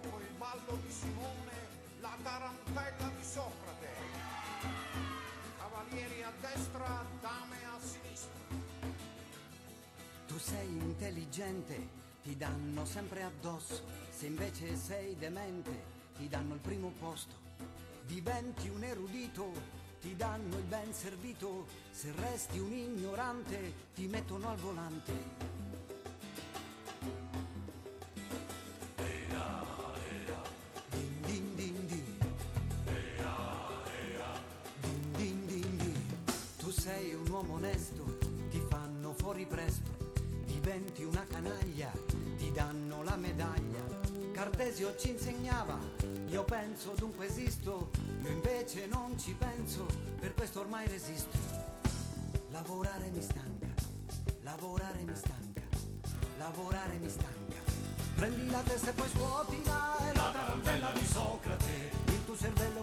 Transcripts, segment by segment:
dopo il ballo di Simone, la tarantella di Socrate. Cavalieri a destra, dame a sinistra. Tu sei intelligente, ti danno sempre addosso. Se invece sei demente, ti danno il primo posto. Diventi un erudito, ti danno il ben servito. Se resti un ignorante, ti mettono al volante. Ci insegnava, io penso dunque esisto, io invece non ci penso, per questo ormai resisto. Lavorare mi stanca, lavorare mi stanca, lavorare mi stanca. Prendi la testa e poi svuotila, è la tarantella di Socrate. Il tuo cervello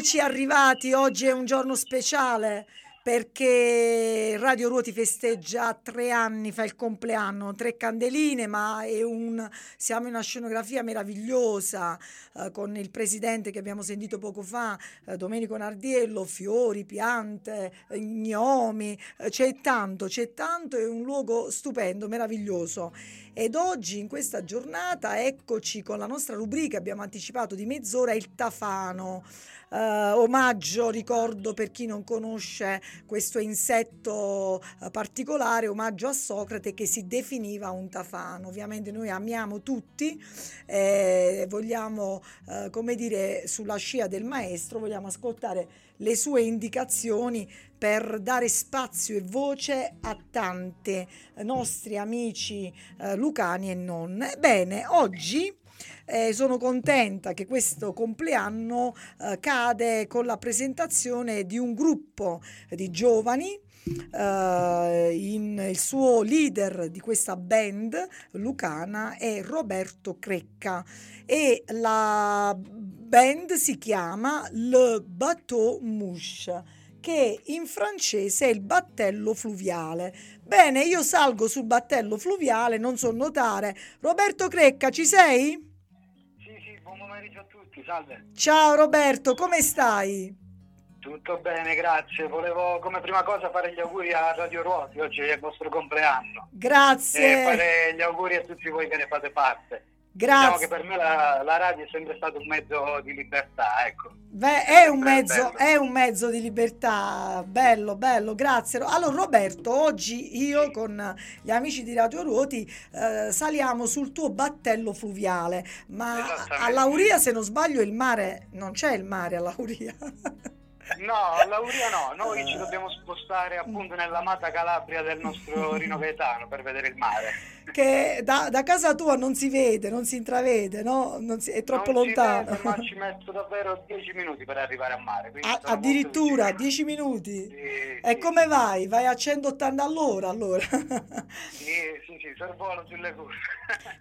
eccoci arrivati. Oggi è un giorno speciale perché Radio Ruoti festeggia tre anni, fa il compleanno, tre candeline, ma è un, siamo in una scenografia meravigliosa eh, con il presidente che abbiamo sentito poco fa, eh, Domenico Nardiello, fiori, piante, eh, gnomi, eh, c'è tanto, c'è tanto, è un luogo stupendo, meraviglioso. Ed oggi in questa giornata eccoci con la nostra rubrica, abbiamo anticipato di mezz'ora il Tafano. Eh, omaggio, ricordo per chi non conosce questo insetto particolare, omaggio a Socrate che si definiva un tafano. Ovviamente noi amiamo tutti, eh, vogliamo, eh, come dire, sulla scia del maestro, vogliamo ascoltare le sue indicazioni per dare spazio e voce a tanti nostri amici eh, lucani e non. Bene, oggi eh, sono contenta che questo compleanno eh, cade con la presentazione di un gruppo di giovani. Eh, in- il suo leader di questa band lucana è Roberto Crecca e la band si chiama Le Bateau Mouche che in francese è il battello fluviale. Bene, io salgo sul battello fluviale, non so nuotare. Roberto Crecca, ci sei? Sì, sì, buon pomeriggio a tutti, salve. Ciao Roberto, come stai? Tutto bene, grazie. Volevo come prima cosa fare gli auguri a Radio Ruoti, oggi è il vostro compleanno. E Grazie, fare gli auguri a tutti voi che ne fate parte. Diciamo che grazie. per me la, la radio è sempre stato un mezzo di libertà, ecco. Beh, è un mezzo, è un mezzo di libertà, bello, bello, grazie. Allora Roberto, oggi io con gli amici di Radio Ruoti eh, saliamo sul tuo battello fluviale, ma a Lauria se non sbaglio il mare, non c'è il mare a Lauria. No, Lauria no, noi ci dobbiamo spostare appunto nell'amata Calabria del nostro Rino Gaetano per vedere il mare. che da, da casa tua non si vede, non si intravede, no? Non si- è troppo Non si lontano. vede, ma ci metto davvero 10 minuti per arrivare a mare. A- addirittura vicino. 10 minuti. Sì, E sì, come sì. vai? Vai a 180 all'ora allora? Sì, sì, sì, sorvolo sulle curve.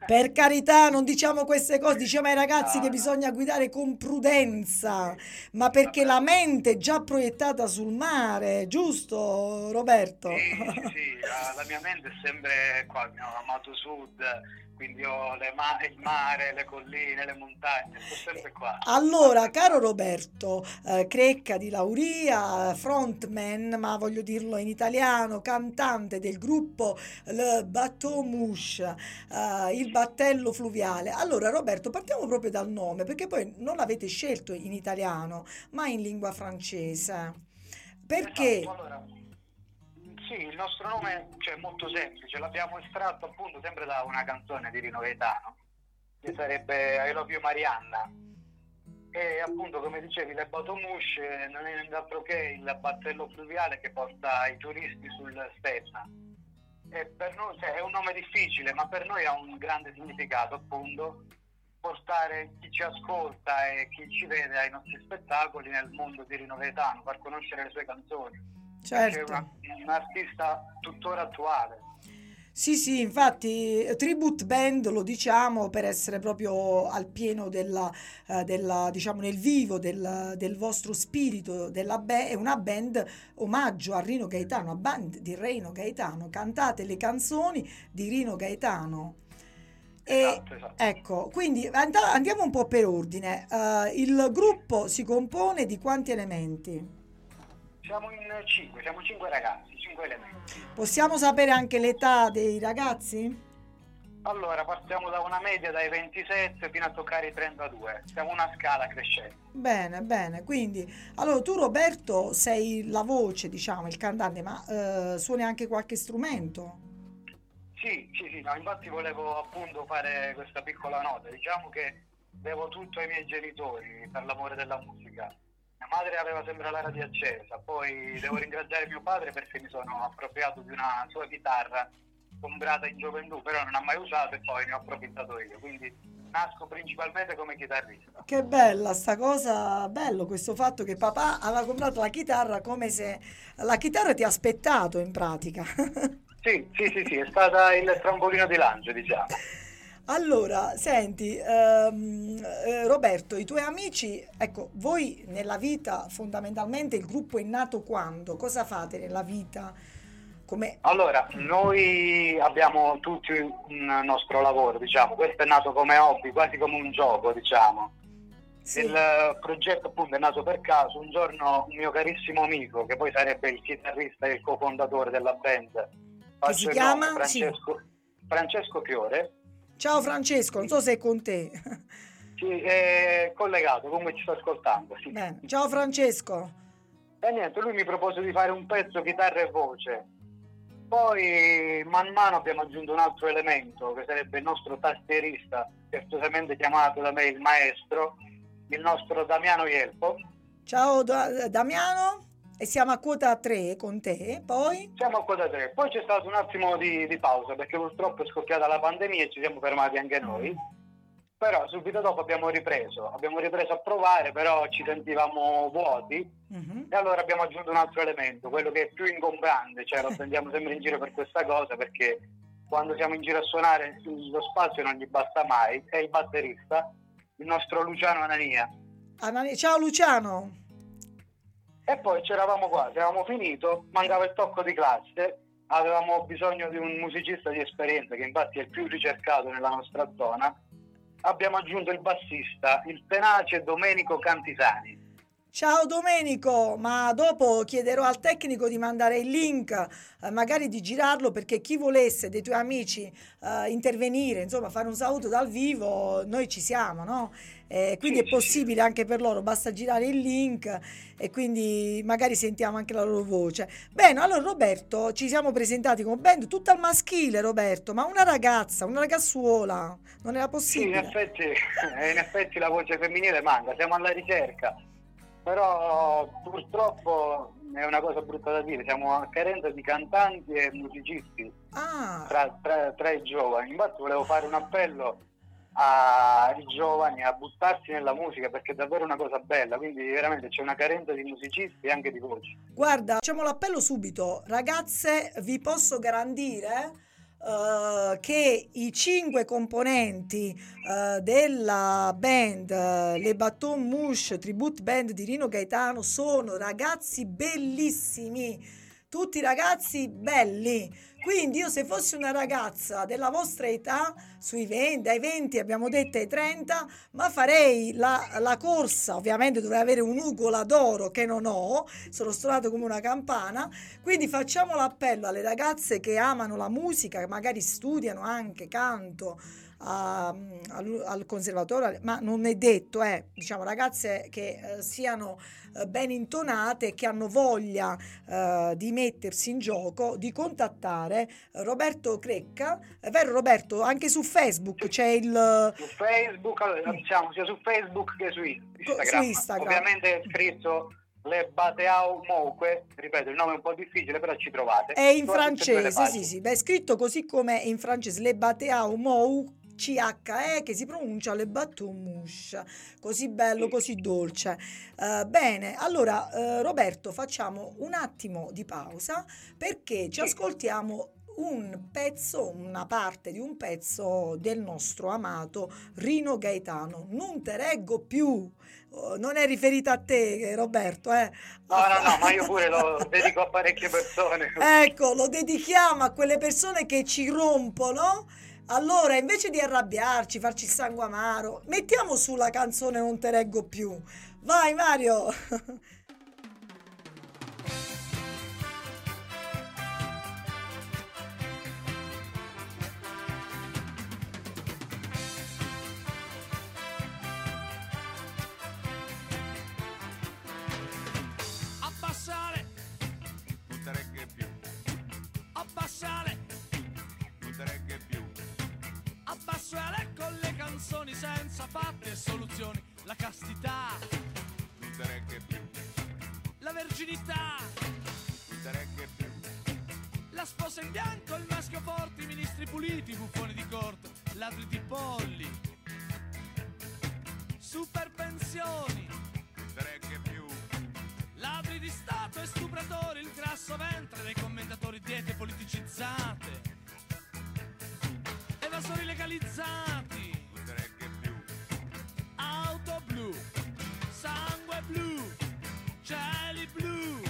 Per carità, non diciamo queste cose, diciamo ai ragazzi No, che no. bisogna guidare con prudenza, ma perché la mente già proiettata sul mare, giusto Roberto? Sì, sì, la mia mente è sempre qua, il mio amato sud, quindi ho le ma- il mare, le colline, le montagne, sto sempre qua. Allora, caro Roberto, eh, Crecca di Lauria, frontman, ma voglio dirlo in italiano, cantante del gruppo Le Bateau Mouche, eh, il battello fluviale. Allora, Roberto, partiamo proprio dal nome, perché poi non l'avete scelto in italiano, ma in lingua francese. Perché? Esatto, allora, sì, il nostro nome cioè, è molto semplice, l'abbiamo estratto appunto sempre da una canzone di Rino Gaetano, che sarebbe I Love You Marianna. E appunto, come dicevi, le Batomouche non è nient'altro che il battello fluviale che porta i turisti sul Stella. E per noi cioè, è un nome difficile, ma per noi ha un grande significato, appunto, portare chi ci ascolta e chi ci vede ai nostri spettacoli nel mondo di Rino Gaetano, far conoscere le sue canzoni. È Certo. una- un artista tuttora attuale. Sì, sì, infatti Tribute Band lo diciamo per essere proprio al pieno della, eh, della, diciamo nel vivo del, del vostro spirito, della ba- è una band omaggio a Rino Gaetano, a band di Rino Gaetano, cantate le canzoni di Rino Gaetano. E Esatto, esatto. ecco, quindi and- andiamo un po' per ordine. Eh, il gruppo si compone di quanti elementi? Siamo in cinque, siamo cinque ragazzi, cinque elementi. Possiamo sapere anche l'età dei ragazzi? Allora, partiamo da una media dai 27 fino a toccare i 32. Siamo una scala crescente. Bene, bene. Quindi, allora tu Roberto sei la voce, diciamo, il cantante, ma eh, suoni anche qualche strumento? Sì, sì, sì, no, infatti volevo appunto fare questa piccola nota. Diciamo che devo tutto ai miei genitori per l'amore della musica. Mia madre aveva sempre la radio accesa, poi devo ringraziare mio padre perché mi sono appropriato di una sua chitarra comprata in gioventù, però non ha mai usato e poi ne ho approfittato io. Quindi nasco principalmente come chitarrista. Che bella sta cosa, bello questo fatto che papà aveva comprato la chitarra come se la chitarra ti ha aspettato in pratica. Sì, sì, sì, sì, è stata il trampolino di lancio, diciamo. Allora, senti, ehm, eh, Roberto, i tuoi amici, ecco, voi nella vita fondamentalmente il gruppo è nato quando? Cosa fate nella vita? Come... Allora, noi abbiamo tutti un nostro lavoro, diciamo, questo è nato come hobby, quasi come un gioco, diciamo. Sì. Il progetto appunto è nato per caso, un giorno un mio carissimo amico, che poi sarebbe il chitarrista e il cofondatore della band, faccio si chiama? nome, Francesco, Francesco Fiore, Ciao Francesco, non so se è con te. sì, è collegato, come ci sta ascoltando. Sì. Ciao Francesco. E niente, lui mi propose di fare un pezzo chitarra e voce. Poi man mano abbiamo aggiunto un altro elemento che sarebbe il nostro tastierista, certosamente chiamato da me il maestro, il nostro Damiano Ielpo. Ciao Da- Damiano. E siamo a quota 3 con te. Poi? Siamo a quota 3. Poi c'è stato un attimo di, di pausa perché purtroppo è scoppiata la pandemia e ci siamo fermati anche noi. Però subito dopo abbiamo ripreso, abbiamo ripreso a provare, però ci sentivamo vuoti Mhm. E allora abbiamo aggiunto un altro elemento, quello che è più ingombrante, cioè lo prendiamo sempre in giro per questa cosa perché quando siamo in giro a suonare lo spazio non gli basta mai, è il batterista, il nostro Luciano Anania. Anani- Ciao Luciano. E poi c'eravamo quasi, avevamo finito, mancava il tocco di classe, avevamo bisogno di un musicista di esperienza che infatti è il più ricercato nella nostra zona. Abbiamo aggiunto il bassista, il tenace Domenico Cantisani. Ciao Domenico, ma dopo chiederò al tecnico di mandare il link, eh, magari di girarlo perché chi volesse dei tuoi amici eh, intervenire, insomma fare un saluto dal vivo, noi ci siamo, no? Eh, quindi è possibile anche per loro, basta girare il link e quindi magari sentiamo anche la loro voce. Bene, allora Roberto, ci siamo presentati come band, tutta al maschile Roberto, ma una ragazza, una ragazzuola, non era Sì, in possibile? effetti, in effetti la voce femminile manca, siamo alla ricerca, però purtroppo è una cosa brutta da dire, siamo a carenza di cantanti e musicisti Ah, tra, tra- tra i giovani. Infatti volevo fare un appello ai giovani a buttarsi nella musica perché è davvero una cosa bella, quindi veramente c'è una carenza di musicisti e anche di voci. Guarda, facciamo l'appello subito. Ragazze, vi posso garantire eh, che i cinque componenti eh, della band, eh, le Baton Mouche Tribute Band di Rino Gaetano, sono ragazzi bellissimi, tutti ragazzi belli. Quindi io se fossi una ragazza della vostra età, sui 20, dai 20 abbiamo detto ai 30, ma farei la, la corsa, ovviamente dovrei avere un ugola d'oro che non ho, sono suonato come una campana, quindi facciamo l'appello alle ragazze che amano la musica, che magari studiano anche canto a- al, al conservatorio, ma non è detto, eh, diciamo ragazze che eh, siano eh, ben intonate che hanno voglia eh, di mettersi in gioco, di contattare Roberto Crecca, è vero Roberto? Anche su Facebook c'è il... Su Facebook, allora, diciamo sia su Facebook che su Instagram. su Instagram. Ovviamente è scritto Le Bateau Mouque, ripeto il nome è un po' difficile però ci trovate. È in francese, sì, sì, beh, è scritto così come in francese, le bateau mou CHE che si pronuncia le battouche, così bello, Sì. così dolce. Eh, bene, allora eh, Roberto, facciamo un attimo di pausa perché ci ascoltiamo un pezzo, una parte di un pezzo del nostro amato Rino Gaetano. Non te reggo più. Oh, non è riferita a te, Roberto, eh. No, no, no, ma io pure lo dedico a parecchie persone. Ecco, lo dedichiamo a quelle persone che ci rompono. Allora, invece di arrabbiarci, farci il sangue amaro, mettiamo su la canzone Non te reggo più. Vai Mario! senza fatti e soluzioni. La castità, non regge più, la verginità, non regge più, la sposa in bianco, il maschio forte, i ministri puliti, i buffoni di corte, ladri di polli, super pensioni, non regge più, ladri di Stato e stupratori, il grasso ventre dei commentatori, diete politicizzate, evasori legalizzati. Auto blu, sangue blu, cieli blu,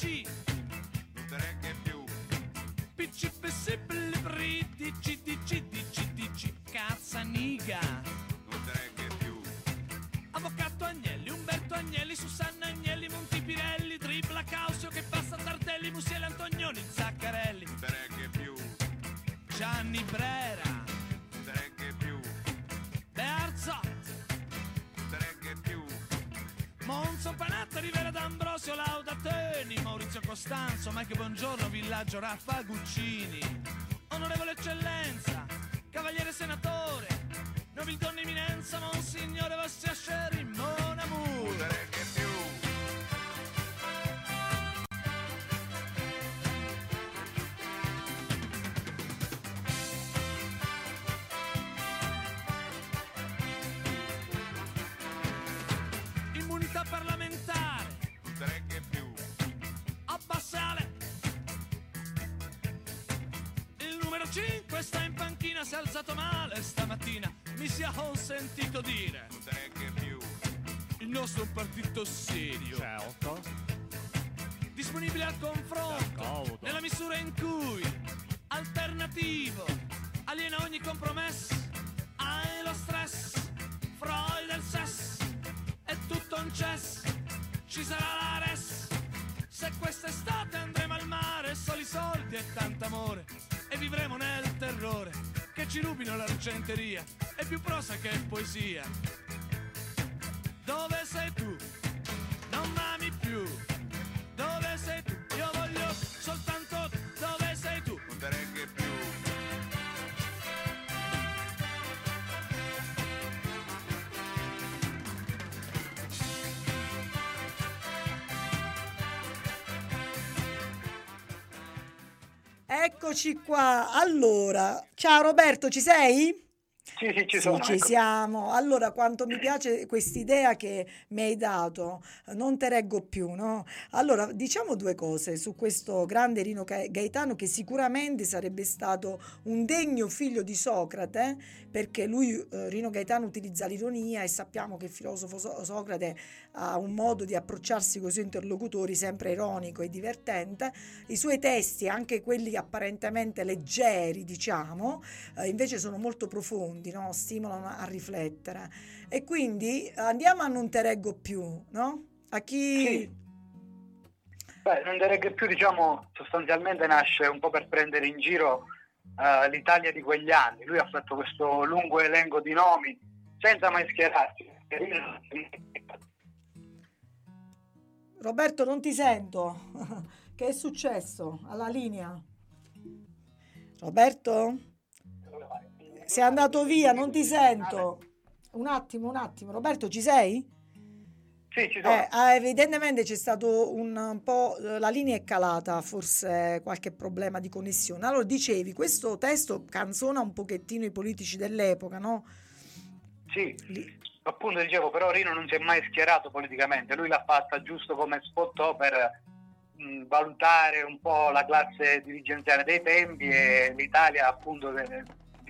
luci, non te ne più. Principesse per le britici Costanzo, Mike Buongiorno, Villaggio Raffa Guccini, Onorevole Eccellenza, Cavaliere Senatore, Nobildonna Eminenza, Monsignore sia consentito dire. Non te neanche più. Il nostro è un partito serio. Certo. Disponibile al confronto. D'accordo. Nella misura in cui alternativo aliena ogni compromesso. Hai lo stress. Freud del sesso. È tutto un cess. Ci sarà la res. Se quest'estate andremo al mare, soli soldi e tanto amore. E vivremo nel terrore che ci rubino l'argenteria. Più prosa che poesia. Dove sei tu? Non m'ami più. Dove sei tu? Io voglio soltanto tu. Dove sei tu? Non te neanche più. Eccoci qua. Allora, ciao Roberto, ci sei? Sì, sì, ci Sì, sono. ci ecco. siamo. Allora, quanto mi piace quest'idea che mi hai dato, non te reggo più, no? Allora, diciamo due cose su questo grande Rino Ga- Gaetano che sicuramente sarebbe stato un degno figlio di Socrate, perché lui, eh, Rino Gaetano, utilizza l'ironia e sappiamo che il filosofo So- Socrate ha un modo di approcciarsi con i suoi interlocutori sempre ironico e divertente. I suoi testi, anche quelli apparentemente leggeri, diciamo, eh, invece sono molto profondi, no? stimolano a riflettere. E quindi andiamo a Non te reggo più, no? A chi... Sì. Beh, non regge più, diciamo, sostanzialmente nasce un po' per prendere in giro eh, l'Italia di quegli anni. Lui ha fatto questo lungo elenco di nomi senza mai schierarsi. Roberto, non ti sento. che è successo alla linea? Roberto? Sei andato via, non ti sento. Un attimo, un attimo. Roberto, ci sei? Sì, ci sono. Eh, ah, evidentemente c'è stato un, un po', la linea è calata, forse qualche problema di connessione. Allora, dicevi, questo testo canzona un pochettino i politici dell'epoca, no? Sì, Lì- appunto dicevo, però Rino non si è mai schierato politicamente, lui l'ha fatta giusto come spottò per mh, valutare un po' la classe dirigenziale dei tempi e l'Italia appunto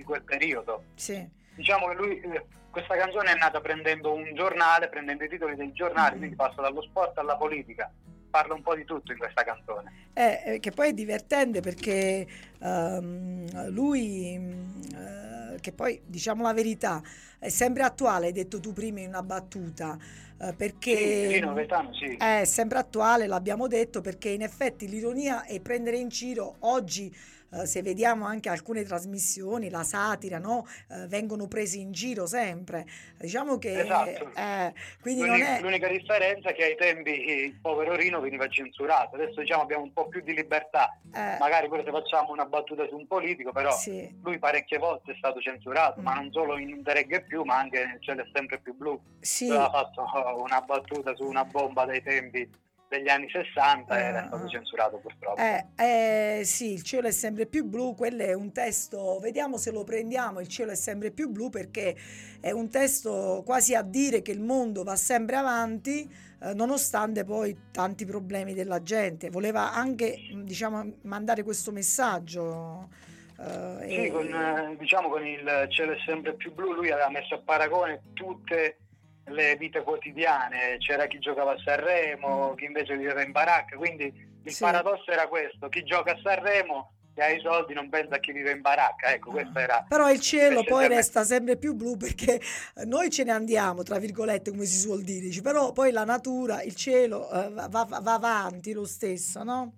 di quel periodo. Sì. Diciamo che lui, eh, questa canzone è nata prendendo un giornale, prendendo i titoli dei giornali, Mhm. quindi passa dallo sport alla politica, parla un po' di tutto in questa canzone. Eh, eh, che poi è divertente perché ehm, lui, mm, eh, che poi diciamo la verità, è sempre attuale, hai detto tu prima in una battuta, eh, perché Sì, Gaetano, sì. è sempre attuale, l'abbiamo detto, perché in effetti l'ironia e prendere in giro oggi, eh, se vediamo anche alcune trasmissioni, la satira, no? Eh, vengono presi in giro sempre. Diciamo che Esatto. eh, quindi non L'unica, è... l'unica differenza è che ai tempi il povero Rino veniva censurato, adesso diciamo abbiamo un po' più di libertà, eh, magari pure se facciamo una battuta su un politico, però sì. lui parecchie volte è stato censurato, Mm. ma non solo in Un reggae più, ma anche nel cielo è sempre più blu. Sì. Aveva fatto una battuta su una bomba dei tempi degli anni 60 e era Eh, stato eh. censurato purtroppo. Eh, eh, sì, il cielo è sempre più blu, quello è un testo, vediamo se lo prendiamo, il cielo è sempre più blu perché è un testo quasi a dire che il mondo va sempre avanti, eh, nonostante poi tanti problemi della gente. Voleva anche, diciamo, mandare questo messaggio. eh, Sì, e- con, eh, diciamo con il cielo è sempre più blu, lui aveva messo a paragone tutte le vite quotidiane, c'era chi giocava a Sanremo, chi invece viveva in baracca, quindi il Mm. Sì. paradosso era questo, chi gioca a Sanremo e ha i soldi non pensa a chi vive in baracca, ecco, questo era... Però il cielo poi resta sempre più blu perché noi ce ne andiamo, tra virgolette, come si suol dire, però poi la natura, il cielo eh, va, va- va avanti lo stesso, no?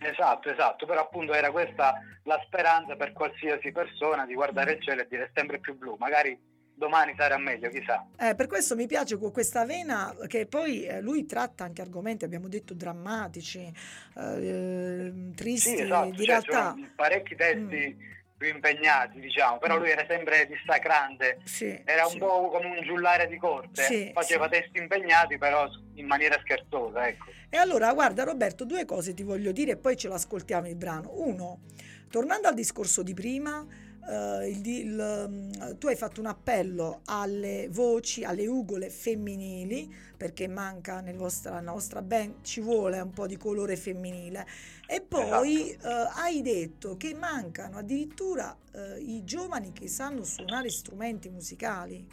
Esatto, esatto, però appunto era questa la speranza per qualsiasi persona di guardare il cielo e dire sempre più blu, magari domani sarà meglio, chissà. Eh, per questo mi piace con questa vena che poi eh, lui tratta anche argomenti, abbiamo detto, drammatici, eh, tristi, Sì, esatto, di cioè, realtà. parecchi testi Mm. più impegnati, diciamo, però lui era sempre dissacrante, Sì, era un sì. po' come un giullare di corte, Sì, faceva testi impegnati però in maniera scherzosa, ecco. E allora, guarda Roberto, due cose ti voglio dire e poi ce l'ascoltiamo il brano. Uno, tornando al discorso di prima, eh, il, il, mm, tu hai fatto un appello alle voci, alle ugole femminili, perché manca nel vostra, nella nostra band, ci vuole un po' di colore femminile. E poi Esatto. eh, hai detto che mancano addirittura eh, i giovani che sanno suonare strumenti musicali.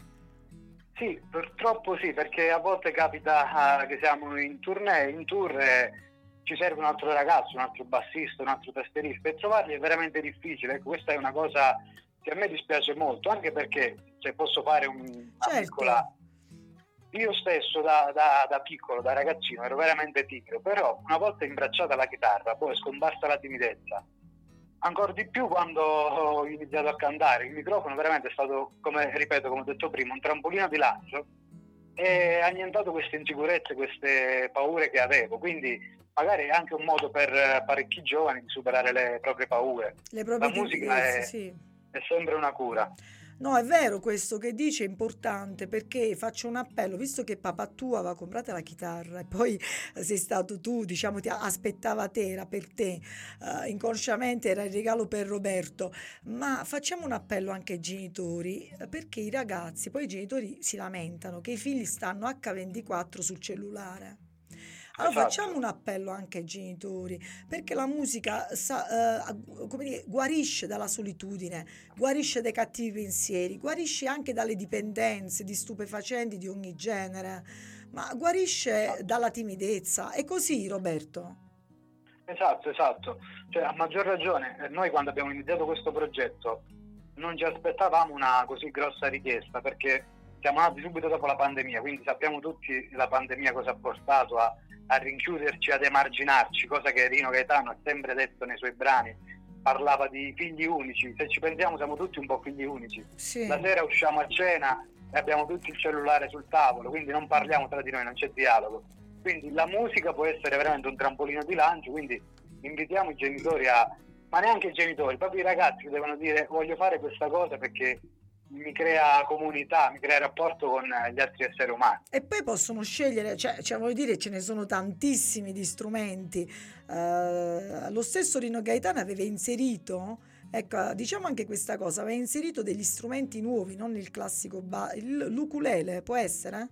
Sì, purtroppo sì, perché a volte capita ah, che siamo in tournée, in tour e ci serve un altro ragazzo, un altro bassista, un altro tastierista e trovarli è veramente difficile. Ecco, questa è una cosa che a me dispiace molto, anche perché se posso fare un, una Certo. piccola... Io stesso da, da- da piccolo, da ragazzino, ero veramente timido, però una volta imbracciata la chitarra, poi è scomparsa la timidezza. Ancora di più quando ho iniziato a cantare, il microfono veramente è stato, come ripeto, come ho detto prima, un trampolino di lancio e annientato queste insicurezze, queste paure che avevo. Quindi magari è anche un modo per parecchi giovani di superare le proprie paure. Le proprie La musica è- sì. È sempre una cura. No, è vero questo che dice, è importante perché faccio un appello, visto che papà tu aveva comprato la chitarra e poi sei stato tu, diciamo, ti aspettava te, era per te, eh, inconsciamente era il regalo per Roberto, ma facciamo un appello anche ai genitori eh, perché i ragazzi, poi i genitori si lamentano che i figli stanno H24 sul cellulare. Allora Esatto. facciamo un appello anche ai genitori, perché la musica sa- eh, come dire, guarisce dalla solitudine, guarisce dai cattivi pensieri, guarisce anche dalle dipendenze di stupefacenti di ogni genere, ma guarisce dalla timidezza. È così, Roberto? Esatto, esatto. Cioè, a maggior ragione, eh, noi quando abbiamo iniziato questo progetto non ci aspettavamo una così grossa richiesta perché siamo nati subito dopo la pandemia, quindi sappiamo tutti la pandemia cosa ha portato a, a rinchiuderci, ad emarginarci, cosa che Rino Gaetano ha sempre detto nei suoi brani. Parlava di figli unici, se ci pensiamo siamo tutti un po' figli unici. Sì. La sera usciamo a cena e abbiamo tutti il cellulare sul tavolo, quindi non parliamo tra di noi, non c'è dialogo. Quindi la musica può essere veramente un trampolino di lancio, quindi invitiamo i genitori a, ma neanche i genitori, proprio i ragazzi che devono dire voglio fare questa cosa perché mi crea comunità, mi crea rapporto con gli altri esseri umani. E poi possono scegliere, cioè, cioè voglio dire, ce ne sono tantissimi di strumenti. Eh, lo stesso Rino Gaetano aveva inserito, ecco, diciamo anche questa cosa, aveva inserito degli strumenti nuovi, non il classico, ba- il- l'ukulele, può essere?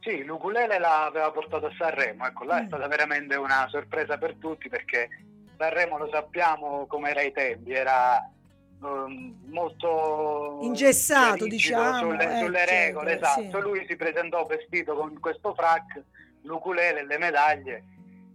Sì, l'ukulele l'aveva portato a Sanremo, ecco, là è Mm. stata veramente una sorpresa per tutti perché Sanremo lo sappiamo come era ai tempi, era molto Ingessato, diciamo, sulle, eh, sulle regole, esatto. sì. Lui si presentò vestito con questo frac, l'ukulele e le medaglie,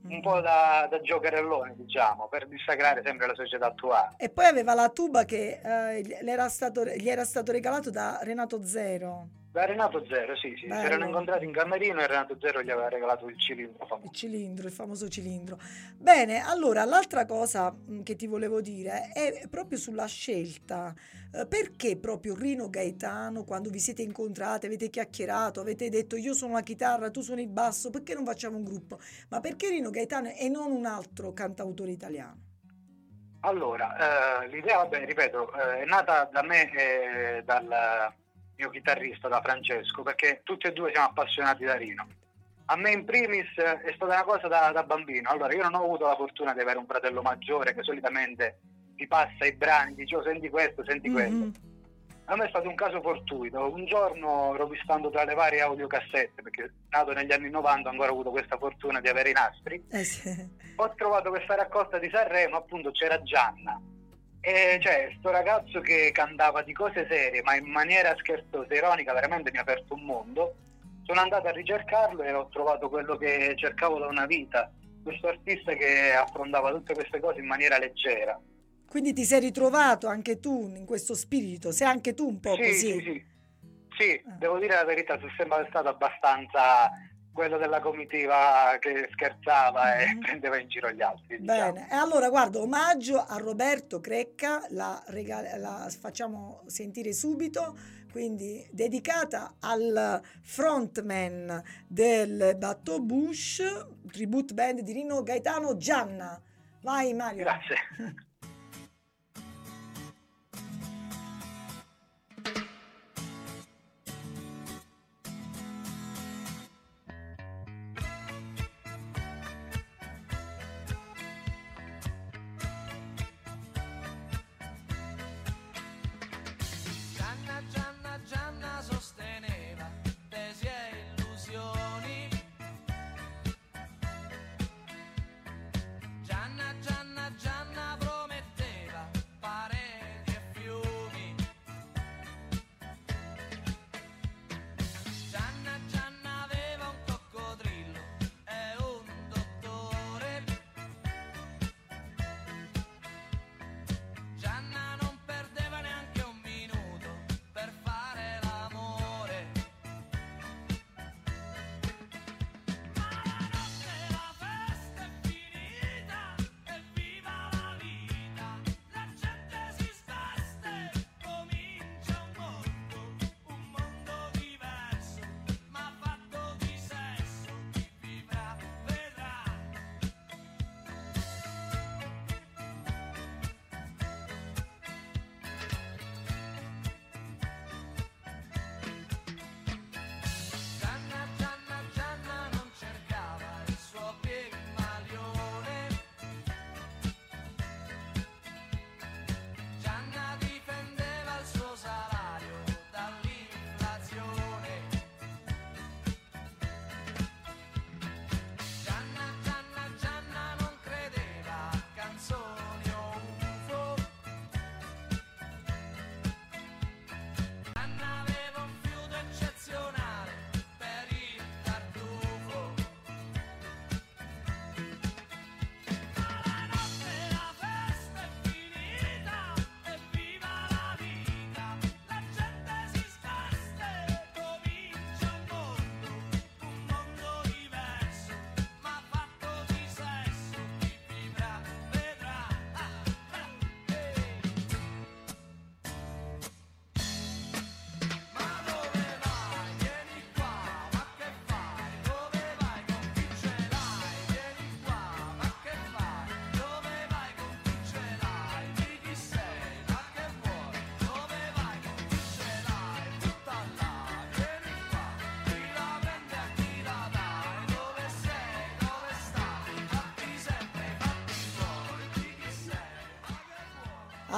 Mm. un po' da, da giocherellone, diciamo, per dissacrare sempre la società attuale. E poi aveva la tuba che eh, gli era stato, gli era stato regalato da Renato Zero, Da Renato Zero, sì, sì, si erano incontrati in camerino e Renato Zero gli aveva regalato il cilindro il famoso. cilindro, il famoso cilindro. Bene, allora l'altra cosa che ti volevo dire è proprio sulla scelta. Eh, Perché proprio Rino Gaetano, quando vi siete incontrati, avete chiacchierato, avete detto io sono la chitarra, tu suoni il basso, perché non facciamo un gruppo? Ma perché Rino Gaetano e non un altro cantautore italiano? Allora, eh, l'idea, vabbè, ripeto, eh, è nata da me e dal mio chitarrista, da Francesco, perché tutti e due siamo appassionati da Rino. A me in primis è stata una cosa da, da bambino. Allora, io non ho avuto la fortuna di avere un fratello maggiore che solitamente ti passa i brani, dice oh, senti questo, senti questo. Mhm. A me è stato un caso fortuito. Un giorno, rovistando tra le varie audiocassette, perché nato negli anni 90 ho ancora avuto questa fortuna di avere i nastri, Eh sì. ho trovato questa raccolta di Sanremo, appunto c'era Gianna. E cioè, sto ragazzo che cantava di cose serie, ma in maniera scherzosa, ironica, veramente mi ha aperto un mondo. Sono andato a ricercarlo e ho trovato quello che cercavo da una vita. Questo artista che affrontava tutte queste cose in maniera leggera. Quindi ti sei ritrovato anche tu in questo spirito, sei anche tu un po' Sì, così. sì, sì. Sì, devo dire la verità, sono sempre stato abbastanza quello della comitiva che scherzava e Mhm. prendeva in giro gli altri. diciamo. Bene, e allora guarda, omaggio a Roberto Crecca, la, rega- la facciamo sentire subito, quindi dedicata al frontman del Bateau Bush, tribute band di Rino Gaetano Gianna. Vai Mario. Grazie.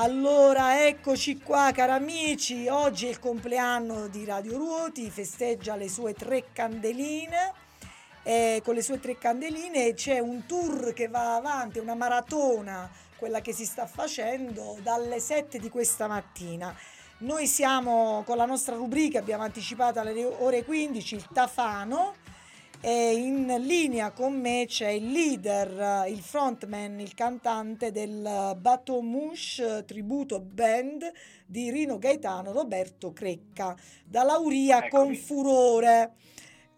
Allora, eccoci qua, cari amici. Oggi è il compleanno di Radio Ruoti, festeggia le sue tre candeline. E con le sue tre candeline c'è un tour che va avanti, una maratona, quella che si sta facendo dalle 7 di questa mattina. Noi siamo con la nostra rubrica, abbiamo anticipato alle ore 15 il Tafano e in linea con me c'è il leader, il frontman, il cantante del Batomouche Tributo Band di Rino Gaetano, Roberto Crecca, da Lauria Eccomi. con furore.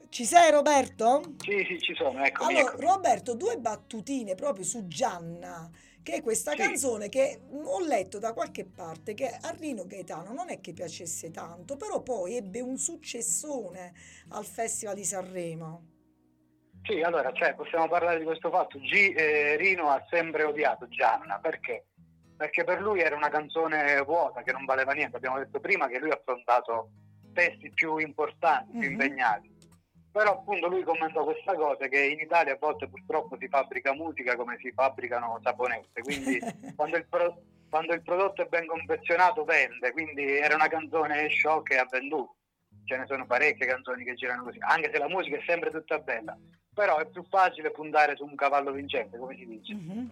Ci sei Roberto? Sì, sì, ci sono, eccomi, Allora, eccomi. Roberto, due battutine proprio su Gianna, che è questa Sì. canzone che ho letto da qualche parte che a Rino Gaetano non è che piacesse tanto, però poi ebbe un successone al Festival di Sanremo. Sì, allora, cioè, possiamo parlare di questo fatto. G, eh, Rino ha sempre odiato Gianna, perché? Perché per lui era una canzone vuota, che non valeva niente. Abbiamo detto prima che lui ha affrontato testi più importanti, più Mhm. impegnati. Però appunto lui commentò questa cosa che in Italia a volte purtroppo si fabbrica musica come si fabbricano saponette, quindi quando il, pro- quando il prodotto è ben confezionato vende, quindi era una canzone show che ha venduto. Ce ne sono parecchie canzoni che girano così, anche se la musica è sempre tutta bella, però è più facile puntare su un cavallo vincente, come si dice. Mhm.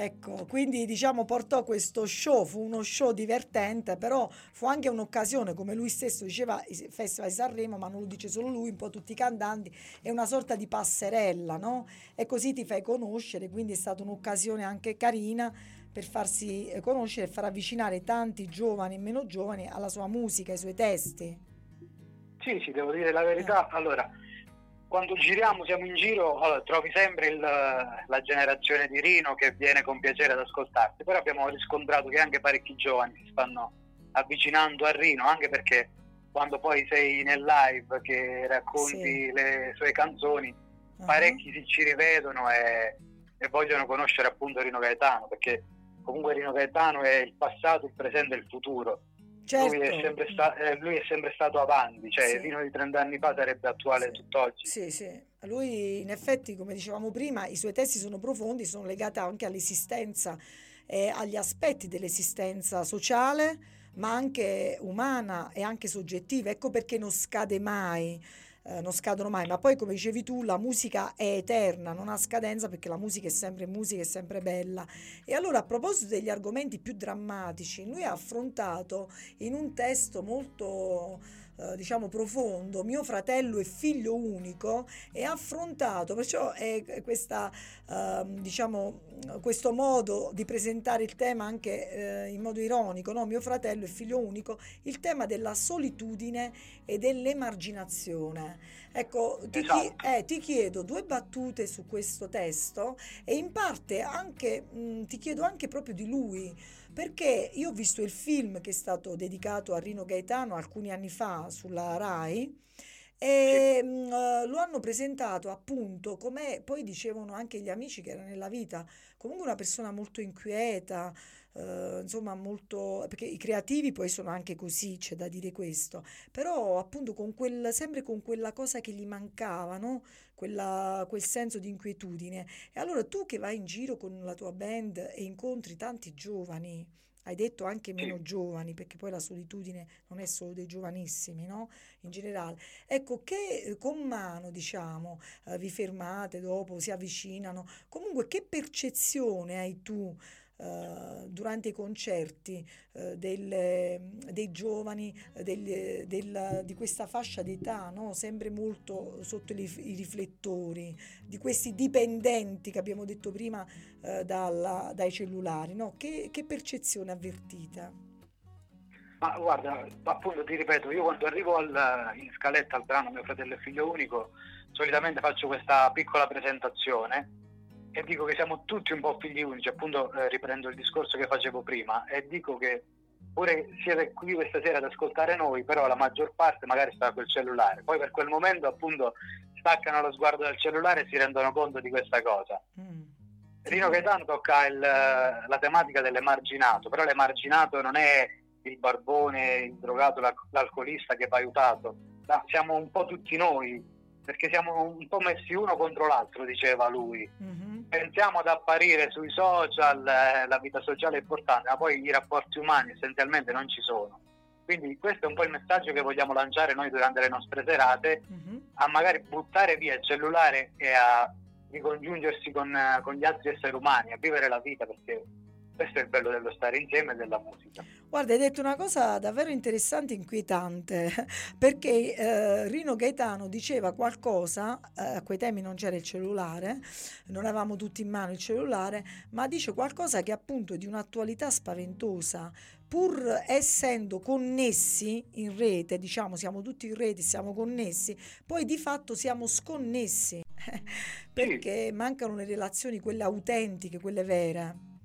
Ecco, quindi diciamo portò questo show, fu uno show divertente, però fu anche un'occasione, come lui stesso diceva, il Festival di Sanremo, ma non lo dice solo lui, un po' tutti i cantanti, è una sorta di passerella, no? E così ti fai conoscere, quindi è stata un'occasione anche carina per farsi eh, conoscere e far avvicinare tanti giovani e meno giovani alla sua musica, ai suoi testi. Sì, sì, devo dire la verità. Allora, quando giriamo, siamo in giro, allora, trovi sempre il- la generazione di Rino che viene con piacere ad ascoltarti, però abbiamo riscontrato che anche parecchi giovani si stanno avvicinando a Rino, anche perché quando poi sei nel live che racconti Sì. le sue canzoni, Ah. parecchi si ci rivedono e, e vogliono conoscere appunto Rino Gaetano, perché comunque Rino Gaetano è il passato, il presente e il futuro. Certo. Lui, è sempre sta- eh, lui è sempre stato avanti, cioè Sì. il Rino di 30 anni fa sarebbe attuale Sì. tutt'oggi. Sì, sì. Lui in effetti, come dicevamo prima, i suoi testi sono profondi, sono legati anche all'esistenza e agli aspetti dell'esistenza sociale, ma anche umana e anche soggettiva. Ecco perché non scade mai, eh, non scadono mai. Ma poi, come dicevi tu, la musica è eterna, non ha scadenza perché la musica è sempre musica, è sempre bella. E allora, a proposito degli argomenti più drammatici, lui ha affrontato in un testo molto eh, diciamo profondo, mio fratello è figlio unico e ha affrontato, perciò è questa, ehm, diciamo, questo modo di presentare il tema anche eh, in modo ironico, no? mio fratello è figlio unico, il tema della solitudine e dell'emarginazione. Ecco, ti, chi- Esatto. eh, ti chiedo due battute su questo testo e in parte anche, mh, ti chiedo anche proprio di lui, perché io ho visto il film che è stato dedicato a Rino Gaetano alcuni anni fa sulla Rai e eh, lo hanno presentato appunto come poi dicevano anche gli amici che era nella vita, comunque una persona molto inquieta, eh, insomma molto, perché i creativi poi sono anche così, c'è da dire questo, però appunto con quel, sempre con quella cosa che gli mancava, no? Quella- quel senso di inquietudine. E allora tu che vai in giro con la tua band e incontri tanti giovani, hai detto anche meno giovani, perché poi la solitudine non è solo dei giovanissimi, no? In generale. Ecco, che eh, con mano, diciamo, eh, vi fermate dopo, si avvicinano. Comunque, che percezione hai tu eh, durante i concerti eh, delle- dei giovani, eh, degli- del- di questa fascia d'età, no? Sempre molto sotto i i riflettori, di questi dipendenti che abbiamo detto prima eh, dalla- dai cellulari, no? Che, che percezione avvertita? Ma guarda, appunto ti ripeto, io quando arrivo al- in scaletta al brano Mio fratello e figlio unico, solitamente faccio questa piccola presentazione e dico che siamo tutti un po' figli unici, appunto eh, riprendo il discorso che facevo prima e dico che pure siete qui questa sera ad ascoltare noi, però la maggior parte magari sta col cellulare, poi per quel momento appunto staccano lo sguardo dal cellulare e si rendono conto di questa cosa. Mm. Rino Gaetano tocca il- la tematica dell'emarginato, però l'emarginato non è il barbone, il drogato, l'al- l'alcolista che va aiutato, ma siamo un po' tutti noi, perché siamo un po' messi uno contro l'altro, diceva lui. Mhm. Pensiamo ad apparire sui social, eh, la vita sociale è importante, ma poi i rapporti umani essenzialmente non ci sono. Quindi questo è un po' il messaggio che vogliamo lanciare noi durante le nostre serate, Mhm. a magari buttare via il cellulare e a ricongiungersi con, eh, con gli altri esseri umani, a vivere la vita, perché questo è il bello dello stare insieme e della musica. Guarda, hai detto una cosa davvero interessante e inquietante, perché eh, Rino Gaetano diceva qualcosa, eh, a quei tempi non c'era il cellulare, non avevamo tutti in mano il cellulare, ma dice qualcosa che appunto è di un'attualità spaventosa, pur essendo connessi in rete, diciamo siamo tutti in rete, siamo connessi, poi di fatto siamo sconnessi, perché mancano le relazioni, quelle autentiche, quelle vere.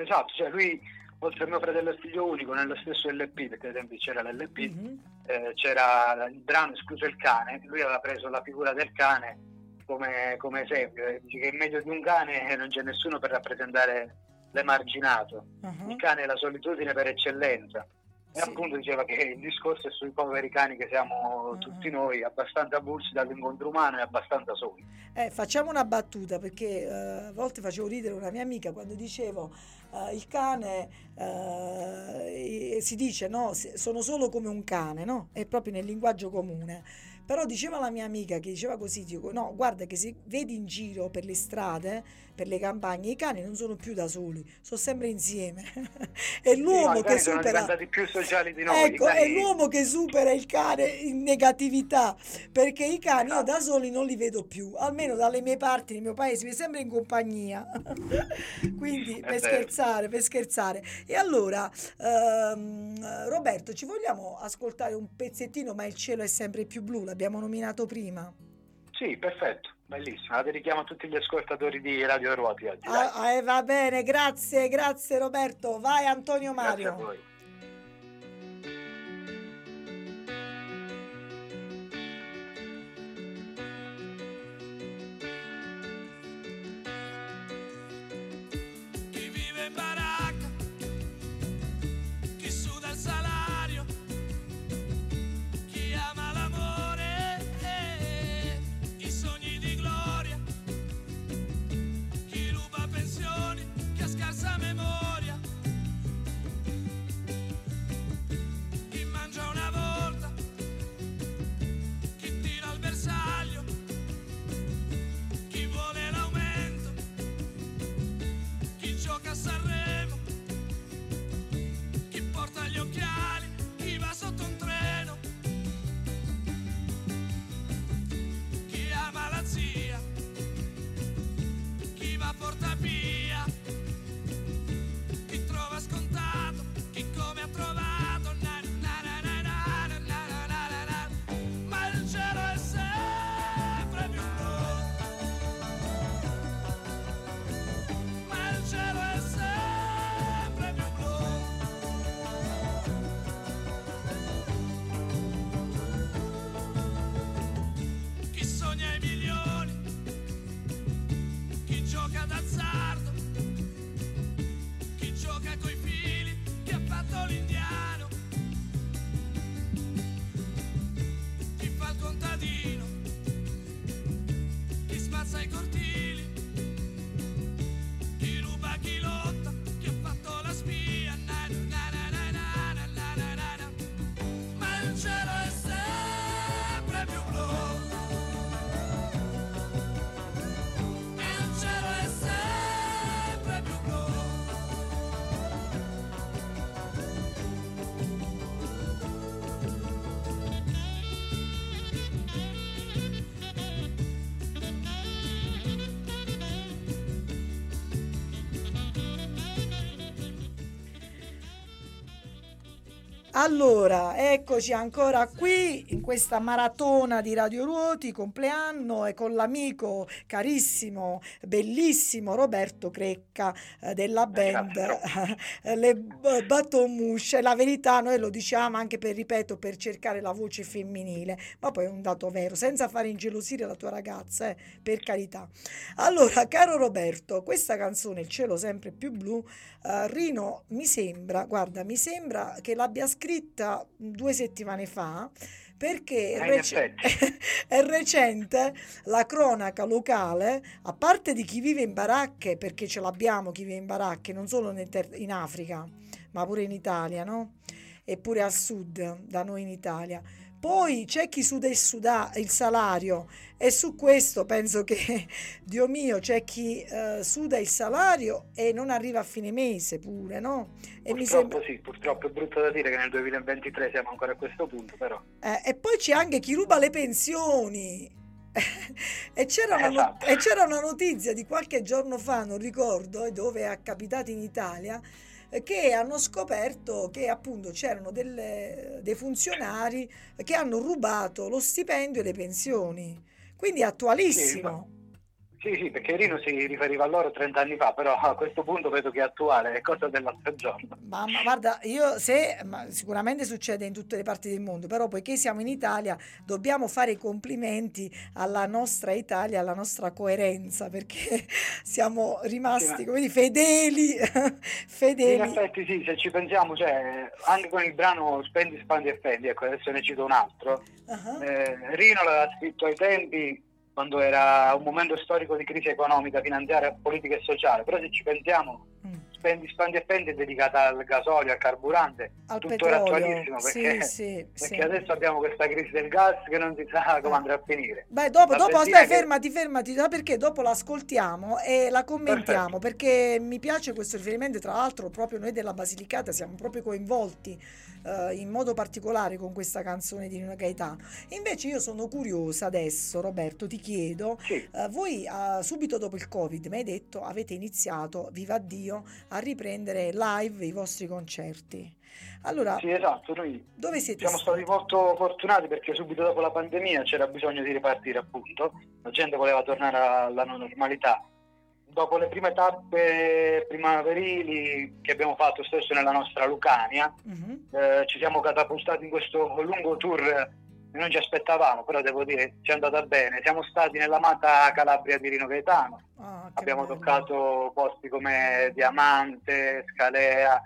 Esatto, cioè lui, oltre a mio fratello e figlio unico, nello stesso LP, perché ai tempi c'era l'LP, Mhm. eh, c'era il brano escluso il cane, lui aveva preso la figura del cane come, come esempio, che in meglio di un cane non c'è nessuno per rappresentare l'emarginato, Mhm. il cane è la solitudine per eccellenza. E Sì. appunto diceva che il discorso è sui poveri cani che siamo Ah. tutti noi, abbastanza avulsi dall'incontro umano e abbastanza soli. Eh, facciamo una battuta perché eh, a volte facevo ridere una mia amica quando dicevo eh, il cane eh, si dice no, sono solo come un cane, no? È proprio nel linguaggio comune. Però diceva la mia amica che diceva così, dico, no, guarda che se vedi in giro per le strade, per le campagne, i cani non sono più da soli, sono sempre insieme. è Sì, l'uomo i che supera... più sociali di noi. Ecco, è l'uomo che supera il cane in negatività, perché i cani io Esatto. da soli non li vedo più, almeno dalle mie parti, nel mio paese, mi sembra in compagnia. Quindi, per scherzare, per scherzare. E allora, ehm, Roberto, ci vogliamo ascoltare un pezzettino, ma il cielo è sempre più blu, l'abbiamo nominato prima. Sì, perfetto, bellissimo. La dedichiamo a tutti gli ascoltatori di Radio Ruoti oggi. Ah, eh, va bene, grazie, grazie Roberto. Vai Antonio Grazie a Mario. Allora, eccoci ancora qui questa maratona di Radio Ruoti, compleanno e con l'amico carissimo, bellissimo Roberto Crecca eh, della band eh, Le Batomusce. La verità noi lo diciamo anche per, ripeto, per cercare la voce femminile, ma poi è un dato vero, senza fare ingelosire la tua ragazza, eh, per carità. Allora, caro Roberto, questa canzone, Il cielo sempre più blu, eh, Rino mi sembra, guarda, mi sembra che l'abbia scritta due settimane fa, perché è, Eh, in rec- è recente la cronaca locale, a parte di chi vive in baracche, perché ce l'abbiamo chi vive in baracche, non solo nel ter- in Africa, ma pure in Italia, no? E pure al sud, da noi in Italia. Poi c'è chi suda il, suda- il salario e su questo penso che, Dio mio, c'è chi eh, suda il salario e non arriva a fine mese pure, no? E Purtroppo sembra... sì, purtroppo è brutto da dire che nel 2023 siamo ancora a questo punto, però. Eh, e poi c'è anche chi ruba le pensioni. e, c'era una, no- Esatto. e c'era una notizia di qualche giorno fa, non ricordo eh, dove è capitato in Italia, eh, che hanno scoperto che appunto c'erano delle- dei funzionari che hanno rubato lo stipendio e le pensioni. Quindi è attualissimo. Sì, sì, perché Rino si riferiva a loro 30 anni fa, però a questo punto vedo che è attuale, è cosa dell'altro giorno. Ma, ma guarda, io se sicuramente succede in tutte le parti del mondo, però poiché siamo in Italia dobbiamo fare i complimenti alla nostra Italia, alla nostra coerenza, perché siamo rimasti Sì, ma- come dire, fedeli, In fedeli. effetti sì, se ci pensiamo, cioè, anche con il brano Spendi, Spandi e Fendi, ecco, adesso ne cito un altro, Ah, eh, Rino l'aveva scritto ai tempi quando era un momento storico di crisi economica, finanziaria, politica e sociale, però se ci pensiamo, mm, Spendi, Spandi e Fendi è dedicata al gasolio, al carburante, Al tuttora attualissimo Sì, perché, sì, perché sì. adesso abbiamo questa crisi del gas che non si sa come andrà a finire. Beh, dopo, dopo aspetta, che- fermati, fermati, perché? Dopo l'ascoltiamo e la commentiamo, perché mi piace questo riferimento, tra l'altro proprio noi della Basilicata siamo proprio coinvolti eh, in modo particolare con questa canzone di Nino Gaetano. Invece io sono curiosa adesso, Roberto, ti chiedo, Sì, eh, voi eh, subito dopo il Covid, mi hai detto, avete iniziato, viva Dio, a riprendere live i vostri concerti. Allora, sì, esatto, noi dove siete Siamo stati molto fortunati perché subito dopo la pandemia c'era bisogno di ripartire appunto, la gente voleva tornare alla normalità. Dopo le prime tappe primaverili che abbiamo fatto stesso nella nostra Lucania, Mhm. eh, ci siamo catapultati in questo lungo tour che non ci aspettavamo, però devo dire ci è andata bene. Siamo stati nell'amata Calabria di Rino Gaetano, che abbiamo bello. toccato posti come Diamante, Scalea.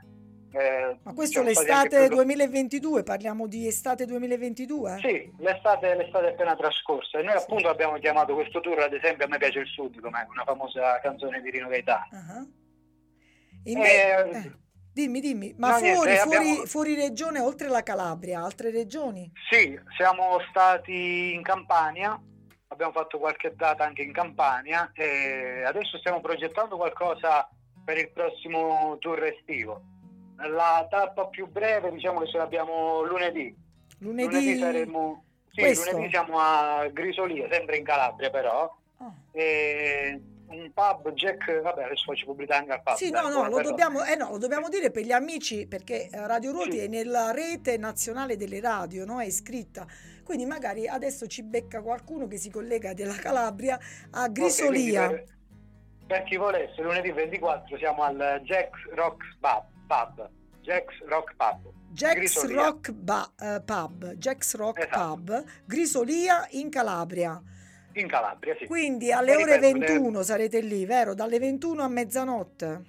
Eh, Ma questo anche l'estate proprio- 2022, parliamo di estate 2022? Sì, l'estate, l'estate appena trascorsa e noi Sì. appunto abbiamo chiamato questo tour, ad esempio a me piace il Sud, come una famosa canzone di Rino Gaetano. Ah. Inve- Eh, eh, dimmi, dimmi, ma no, fuori, niente, fuori, abbiamo- fuori regione, oltre la Calabria, altre regioni? Sì, siamo stati in Campania, abbiamo fatto qualche data anche in Campania e adesso stiamo progettando qualcosa per il prossimo tour estivo. La tappa più breve diciamo che ce l'abbiamo lunedì. Lunedì... saremo... Sì, questo? lunedì siamo a Grisolia, sempre in Calabria però. Ah. E un pub, Jack, vabbè adesso faccio pubblicità anche al pub. Sì, no, no, lo dobbiamo, eh no, lo dobbiamo dire per gli amici perché eh, Radio Ruoti Sì. è nella rete nazionale delle radio, no? È iscritta. Quindi magari adesso ci becca qualcuno che si collega della Calabria a Grisolia. quindi per, per chi volesse, lunedì 24 siamo al Jack's Rock Pub. Pub. Jack's Rock Pub. Jack's Grisolia. Rock Ba- eh, Pub, Jack's Rock Esatto. Pub, Grisolia in Calabria. In Calabria, sì. Quindi alle ore ripeto, le- 21 sarete lì, vero? Dalle 21 a mezzanotte.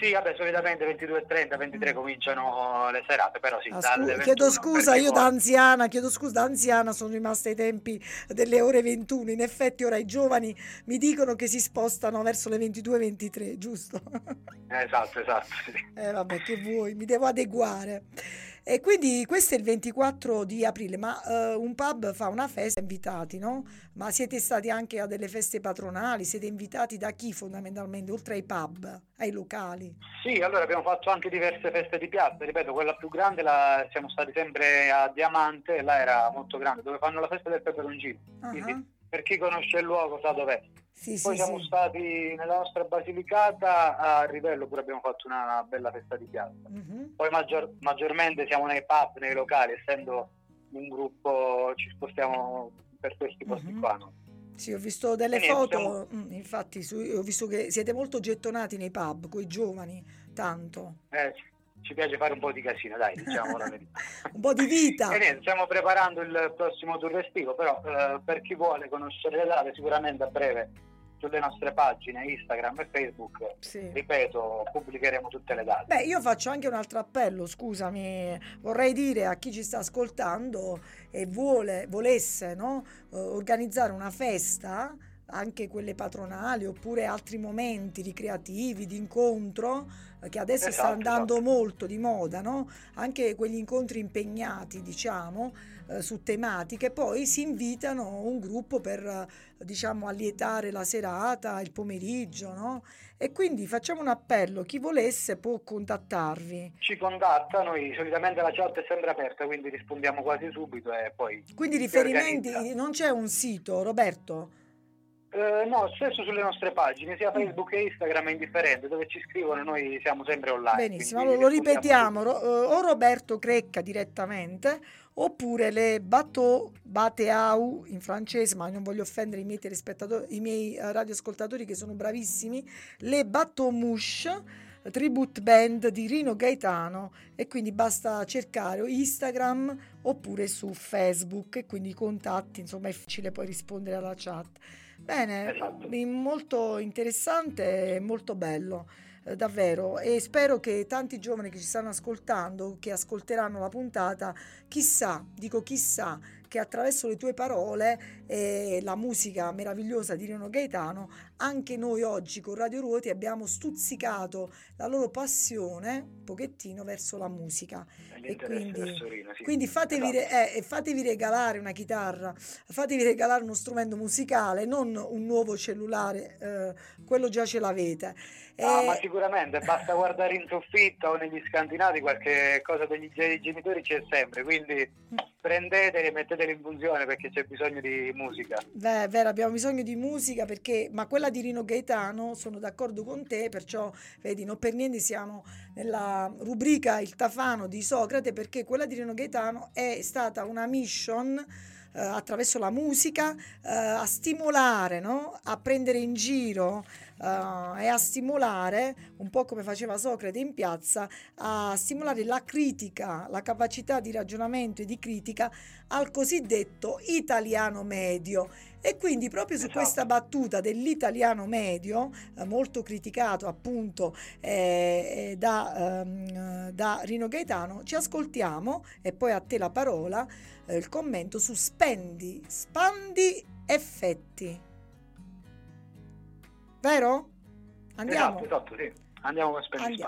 Sì, vabbè, solitamente 22.30, 23 Mm. cominciano le serate, però sì, Ah, dalle scu- 21 chiedo scusa, io da anziana, chiedo scusa da anziana, sono rimasta ai tempi delle ore 21. In effetti ora i giovani mi dicono che si spostano verso le 22-23, giusto? Esatto, esatto. sì. Eh vabbè, che vuoi, mi devo adeguare. E quindi questo è il 24 di aprile, ma eh, un pub fa una festa, invitati, no? Ma siete stati anche a delle feste patronali, siete invitati da chi fondamentalmente, oltre ai pub, ai locali? Sì, allora abbiamo fatto anche diverse feste di piazza, ripeto, quella più grande la, siamo stati sempre a Diamante, là era molto grande, dove fanno la festa del peperoncino. Ah, Quindi per chi conosce il luogo sa dov'è. Sì, Poi sì, siamo sì. stati nella nostra Basilicata a Rivello, pure abbiamo fatto una bella festa di piazza. Mhm. Poi maggior- maggiormente siamo nei pub, nei locali, essendo un gruppo ci spostiamo per questi posti Mhm. qua. no? Sì, ho visto delle niente, foto, siamo- mm, infatti su- ho visto che siete molto gettonati nei pub, con i giovani, tanto. Eh, ci piace fare un po' di casino, dai, diciamo la verità. Un po' di vita. E niente, stiamo preparando il prossimo tour estivo, però eh, per chi vuole conoscere le date, sicuramente a breve sulle nostre pagine Instagram e Facebook, Sì. ripeto, pubblicheremo tutte le date. Beh, io faccio anche un altro appello, scusami, vorrei dire a chi ci sta ascoltando e vuole, volesse no, eh, organizzare una festa, anche quelle patronali oppure altri momenti ricreativi, di incontro, eh, che adesso sta Esatto, andando esatto. molto di moda, no? Anche quegli incontri impegnati, diciamo, eh, su tematiche, poi si invitano un gruppo per, eh, diciamo, allietare la serata, il pomeriggio, no? E quindi facciamo un appello, chi volesse può contattarvi. Ci contatta, noi solitamente la chat è sempre aperta, quindi rispondiamo quasi subito e poi... Quindi riferimenti, non c'è un sito, Roberto? Eh, no, stesso sulle nostre pagine, sia Facebook che Instagram è indifferente, dove ci scrivono noi siamo sempre online. Benissimo, allora lo ripetiamo, ro- eh, o Roberto Crecca direttamente, oppure le bateau, bateau in francese, ma non voglio offendere i miei, i miei eh, radioascoltatori che sono bravissimi, le bateau mouche, tribute band di Rino Gaetano e quindi basta cercare Instagram oppure su Facebook e quindi i contatti, insomma è facile poi rispondere alla chat. Bene, Esatto. molto interessante e molto bello, eh, davvero. E spero che tanti giovani che ci stanno ascoltando, che ascolteranno la puntata, chissà, dico chissà, che attraverso le tue parole e la musica meravigliosa di Rino Gaetano, anche noi oggi con Radio Ruoti abbiamo stuzzicato la loro passione un pochettino verso la musica. L'interesse quindi- verso Rino, sì. Quindi fatevi, re- Esatto. eh, e fatevi regalare una chitarra, fatevi regalare uno strumento musicale, non un nuovo cellulare, eh, quello già ce l'avete. Ah, Eh, ma sicuramente basta guardare in soffitta o negli scantinati qualche cosa degli ge- genitori c'è sempre, quindi prendeteli e metteteli in funzione perché c'è bisogno di musica. Beh, vero, abbiamo bisogno di musica perché, ma quella di Rino Gaetano, sono d'accordo con te, perciò vedi, non per niente siamo nella rubrica Il Tafano di Socrate perché quella di Rino Gaetano è stata una mission eh, attraverso la musica eh, a stimolare, no? a prendere in giro eh, e a stimolare, un po' come faceva Socrate in piazza, a stimolare la critica, la capacità di ragionamento e di critica al cosiddetto italiano medio. E quindi proprio su Esatto. questa battuta dell'italiano medio, eh, molto criticato appunto eh, eh, da, ehm, da Rino Gaetano, ci ascoltiamo e poi a te la parola, eh, il commento su spendi, spandi, effetti. Vero? Andiamo. Esatto, esatto, sì. Andiamo con Spendi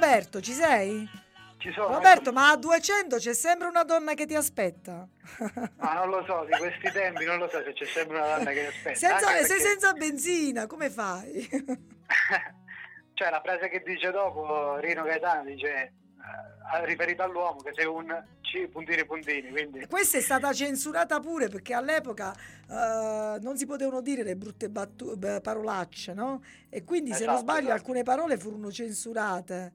Roberto, ci sei? Ci sono. Roberto, ma a 200 c'è sempre una donna che ti aspetta. Ma non lo so, di questi tempi non lo so se c'è sempre una donna che aspetta. Senza, anche sei perché- senza benzina, come fai? cioè la frase che dice dopo Rino Gaetano dice eh, riferita all'uomo che sei un C puntini puntini, quindi Questa è stata censurata pure perché all'epoca eh, non si potevano dire le brutte battu- beh, parolacce, no? E quindi, se non Esatto, sbaglio, esatto. alcune parole furono censurate.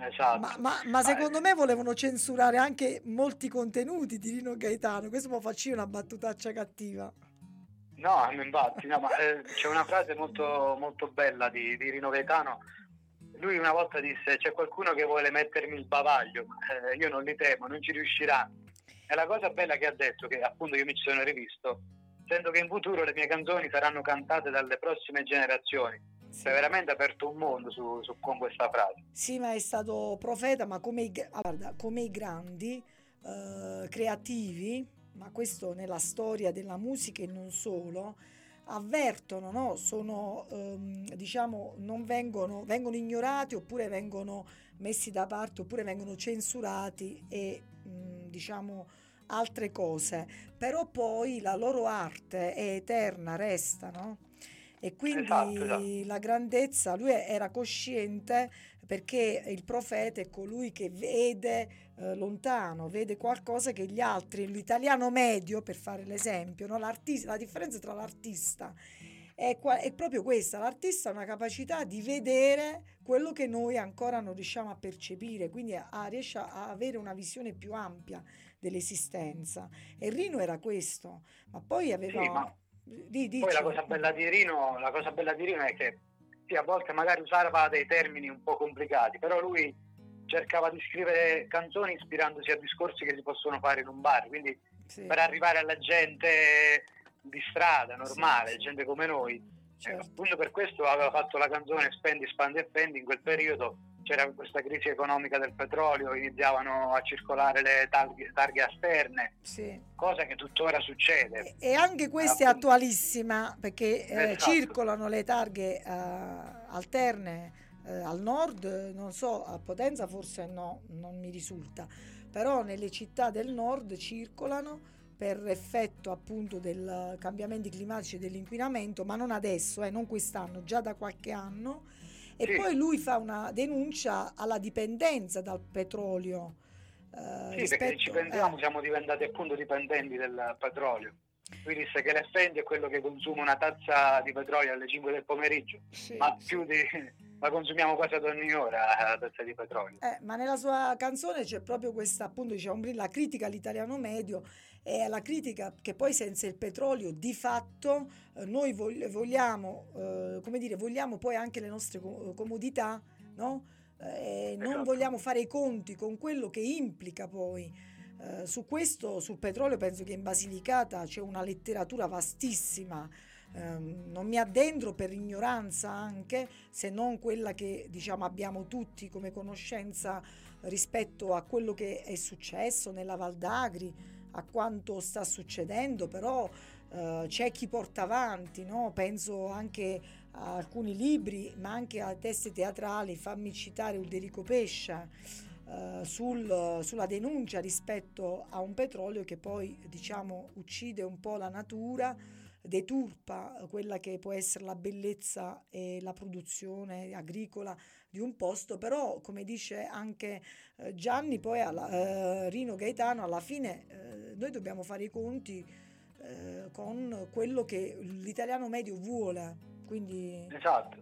Esatto. Ma, ma- ma secondo me volevano censurare anche molti contenuti di Rino Gaetano. Questo può farci una battutaccia cattiva. No, infatti, no, ma eh, c'è una frase molto, molto bella di, di Rino Gaetano. Lui una volta disse: C'è qualcuno che vuole mettermi il bavaglio, ma eh, io non li temo, non ci riuscirà. E la cosa bella che ha detto, che appunto io mi ci sono rivisto, sento che in futuro le mie canzoni saranno cantate dalle prossime generazioni. Sì. Veramente aperto un mondo su, su- con questa frase. Sì, ma è stato profeta, ma come i, ah, guarda, come i grandi eh, creativi, ma questo nella storia della musica e non solo, avvertono, no? Sono, ehm, diciamo, non vengono, vengono ignorati oppure vengono messi da parte oppure vengono censurati e, mh, diciamo, altre cose. Però poi la loro arte è eterna, resta, no? E quindi Esatto, esatto. la grandezza, lui era cosciente perché il profeta è colui che vede eh, lontano, vede qualcosa che gli altri, l'italiano medio, per fare l'esempio, no? La differenza tra l'artista è, qua- è proprio questa, l'artista ha una capacità di vedere quello che noi ancora non riusciamo a percepire, quindi a- riesce a avere una visione più ampia dell'esistenza. E Rino era questo, ma poi aveva... Sì, ma Di- Poi la cosa bella di Rino, la cosa bella di Rino è che sì, a volte magari usava dei termini un po' complicati, però lui cercava di scrivere canzoni ispirandosi a discorsi che si possono fare in un bar, quindi Sì, per arrivare alla gente di strada, normale, Sì, gente come noi. Eh, certo. appunto per questo aveva fatto la canzone Spendi, Spandi e Fendi, in quel periodo c'era questa crisi economica del petrolio, iniziavano a circolare le targhe, targhe esterne, Sì. cosa che tuttora succede. E e anche questa è appunto. attualissima perché eh, Esatto. circolano le targhe eh, alterne eh, al nord, non so, a Potenza forse no, non mi risulta, però nelle città del nord circolano per effetto appunto dei cambiamenti climatici e dell'inquinamento, ma non adesso, eh, non quest'anno, già da qualche anno. E Sì. poi lui fa una denuncia alla dipendenza dal petrolio. eh, Sì, perché ci rispetto- pensiamo, eh, siamo diventati appunto dipendenti del petrolio. Lui disse che l'effendi è quello che consuma una tazza di petrolio alle 5 del pomeriggio, sì, ma sì. più di la consumiamo quasi ad ogni ora la tazza di petrolio. Eh, ma nella sua canzone c'è proprio questa, appunto, diciamo, la critica all'italiano medio e la critica che poi senza il petrolio di fatto eh, noi vog- vogliamo, eh, come dire, vogliamo poi anche le nostre co- comodità, no? Eh, non Esatto. vogliamo fare i conti con quello che implica poi. Eh, su questo, sul petrolio, penso che in Basilicata c'è una letteratura vastissima. Ehm, non mi addentro per ignoranza anche, se non quella che diciamo abbiamo tutti come conoscenza rispetto a quello che è successo nella Val d'Agri, a quanto sta succedendo, però eh, c'è chi porta avanti, no? penso anche a alcuni libri, ma anche a teste teatrali, fammi citare Ulderico Pescia, eh, sul- sulla denuncia rispetto a un petrolio che poi diciamo uccide un po' la natura, deturpa quella che può essere la bellezza e la produzione agricola di un posto, però come dice anche eh, Gianni, poi alla, eh, Rino Gaetano, alla fine eh, noi dobbiamo fare i conti eh, con quello che l'italiano medio vuole. Quindi Esatto,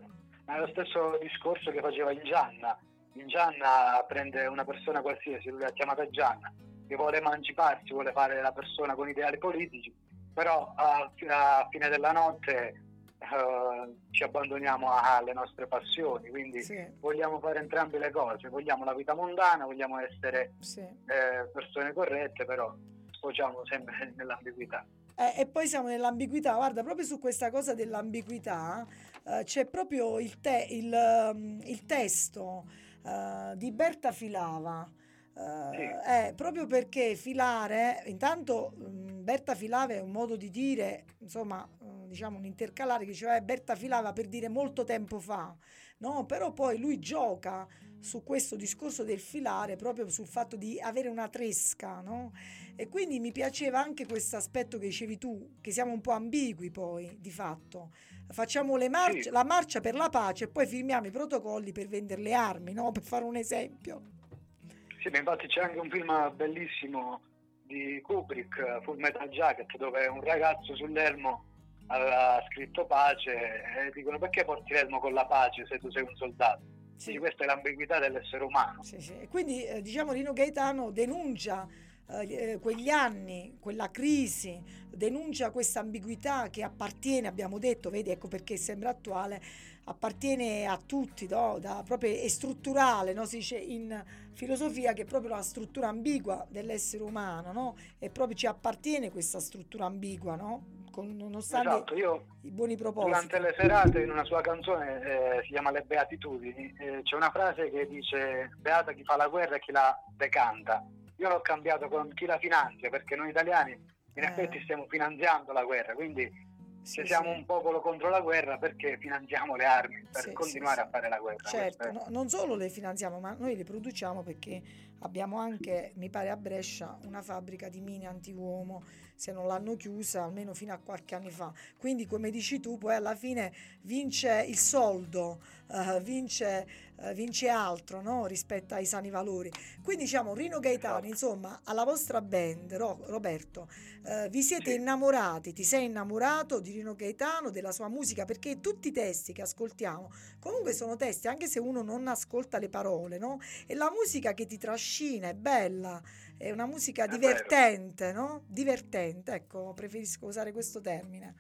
ma è lo stesso discorso che faceva in Gianna. In Gianna prende una persona qualsiasi, lui l'ha chiamata Gianna, che vuole emanciparsi, vuole fare la persona con ideali politici, però a, a fine della notte eh, ci abbandoniamo alle nostre passioni, quindi sì, vogliamo fare entrambe le cose, vogliamo la vita mondana, vogliamo essere sì. eh, persone corrette, però sfociamo sempre nell'ambiguità. Eh, e poi siamo nell'ambiguità, guarda, proprio su questa cosa dell'ambiguità eh, c'è proprio il, te- il, um, il testo eh, di Berta Filava Eh, eh, proprio perché filare, intanto mh, Berta filava è un modo di dire, insomma, eh, diciamo un intercalare che diceva eh, Berta filava per dire molto tempo fa, no? Però poi lui gioca su questo discorso del filare proprio sul fatto di avere una tresca, no? E quindi mi piaceva anche questo aspetto che dicevi tu, che siamo un po' ambigui poi, di fatto. Facciamo marce, Sì. la marcia per la pace e poi firmiamo i protocolli per vendere le armi, no? Per fare un esempio. Sì, ma infatti c'è anche un film bellissimo di Kubrick, Full Metal Jacket, dove un ragazzo sull'elmo aveva scritto pace e dicono perché porti l'elmo con la pace se tu sei un soldato? Sì. Questa è l'ambiguità dell'essere umano. Sì, sì. E quindi eh, diciamo Rino Gaetano denuncia eh, eh, quegli anni, quella crisi, denuncia questa ambiguità che appartiene, abbiamo detto, vedi, ecco perché sembra attuale, appartiene a tutti, no? Da- proprio è strutturale, no? si dice in filosofia che è proprio la struttura ambigua dell'essere umano, no? e proprio ci appartiene questa struttura ambigua, no? Con- nonostante Esatto, io i buoni propositi. durante le serate in una sua canzone eh, si chiama Le Beatitudini, eh, c'è una frase che dice Beata chi fa la guerra e chi la decanta. Io l'ho cambiato con chi la finanzia perché noi italiani in Eh. effetti stiamo finanziando la guerra, quindi Sì, se siamo sì. un popolo contro la guerra perché finanziamo le armi per Sì, continuare a fare la guerra. Certo, no- non solo le finanziamo, ma noi le produciamo perché abbiamo anche, mi pare a Brescia, una fabbrica di mine antiuomo, se non l'hanno chiusa almeno fino a qualche anno fa. Quindi, come dici tu, poi alla fine vince il soldo, eh, vince, eh, vince altro no? rispetto ai sani valori. Quindi diciamo, Rino Gaetano, Esatto. insomma, alla vostra band, Ro- Roberto, eh, vi siete innamorati, ti sei innamorato di Rino Gaetano, della sua musica, perché tutti i testi che ascoltiamo comunque sono testi, anche se uno non ascolta le parole, no? E la musica che ti trascina è bella, è una musica È divertente, no? Divertente, ecco, preferisco usare questo termine.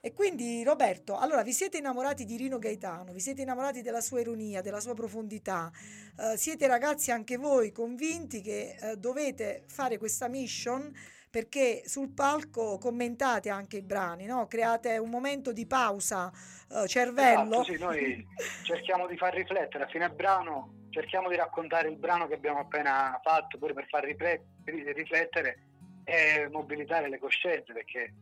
E quindi Roberto, allora vi siete innamorati di Rino Gaetano, vi siete innamorati della sua ironia, della sua profondità, eh, siete ragazzi anche voi convinti che eh, dovete fare questa mission perché sul palco commentate anche i brani, no? create un momento di pausa, eh, cervello. Esatto, sì, noi cerchiamo di far riflettere a fine brano, cerchiamo di raccontare il brano che abbiamo appena fatto pure per far rifle- ri- riflettere e mobilitare le coscienze perché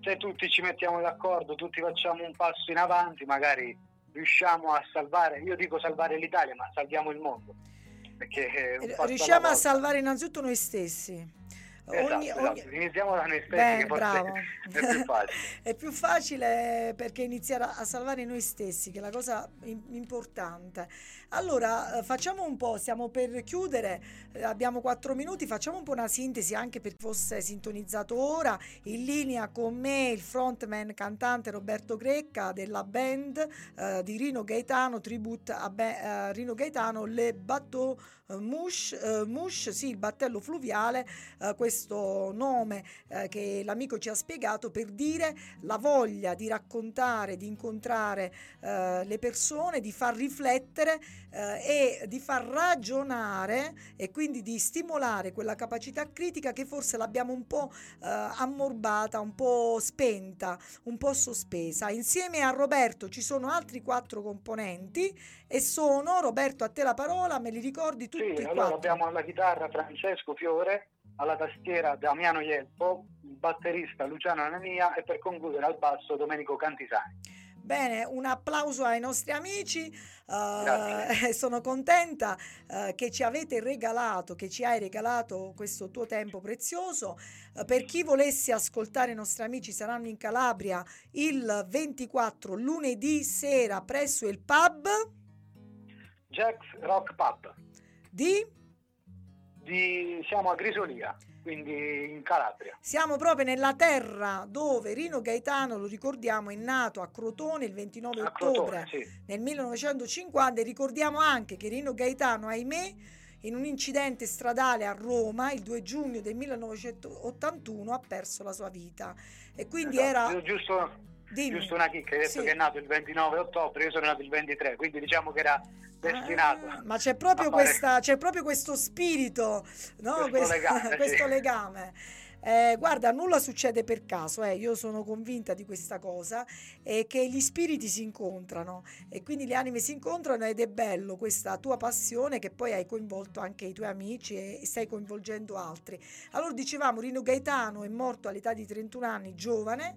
se tutti ci mettiamo d'accordo, tutti facciamo un passo in avanti, magari riusciamo a salvare, io dico salvare l'Italia, ma salviamo il mondo. Perché alla Riusciamo a salvare innanzitutto noi stessi. Esatto, Ogni- esatto. ogni- Iniziamo da noi stessi Bene, che è più facile. È più facile perché iniziare a salvare noi stessi, che è la cosa im- importante. Allora, eh, facciamo un po', stiamo per chiudere, eh, abbiamo quattro minuti, facciamo un po' una sintesi anche per chi fosse sintonizzato ora. In linea con me il frontman cantante Roberto Grecca della band eh, di Rino Gaetano, tribute a Be- eh, Rino Gaetano, Le Bateau eh, Mouche, eh, Mouche, sì, il battello fluviale, eh, questo nome eh, che l'amico ci ha spiegato per dire la voglia di raccontare, di incontrare eh, le persone, di far riflettere eh, e di far ragionare e quindi di stimolare quella capacità critica che forse l'abbiamo un po' eh, ammorbata, un po' spenta, un po' sospesa. Insieme a Roberto ci sono altri quattro componenti e sono, Roberto a te la parola, me li ricordi tutti Sì, allora quattro? abbiamo alla chitarra Francesco Fiore, alla tastiera Damiano Ielpo, batterista Luciano Anania e per concludere al basso Domenico Cantisani. Bene, un applauso ai nostri amici. Eh, sono contenta eh, che ci avete regalato, che ci hai regalato questo tuo tempo prezioso. Eh, per chi volesse ascoltare i nostri amici saranno in Calabria il 24 lunedì sera presso il pub Jack's Rock Pub, di di, siamo a Grisolia, quindi in Calabria. Siamo proprio nella terra dove Rino Gaetano, lo ricordiamo, è nato a Crotone il 29 A ottobre Crotone, sì. nel 1950 e ricordiamo anche che Rino Gaetano, ahimè, in un incidente stradale a Roma il 2 giugno del 1981 ha perso la sua vita e quindi Esatto. era Giusto, dimmi. giusto una chicca, hai detto Sì. che è nato il 29 ottobre, io sono nato il 23, quindi diciamo che era destinato. Ah, ma c'è proprio, questa, c'è proprio questo spirito, no? Questo legame, sì. questo legame. Eh, guarda, nulla succede per caso, eh. io sono convinta di questa cosa, e che gli spiriti si incontrano e quindi le anime si incontrano ed è bello questa tua passione che poi hai coinvolto anche i tuoi amici e, e stai coinvolgendo altri. Allora dicevamo, Rino Gaetano è morto all'età di 31 anni, giovane,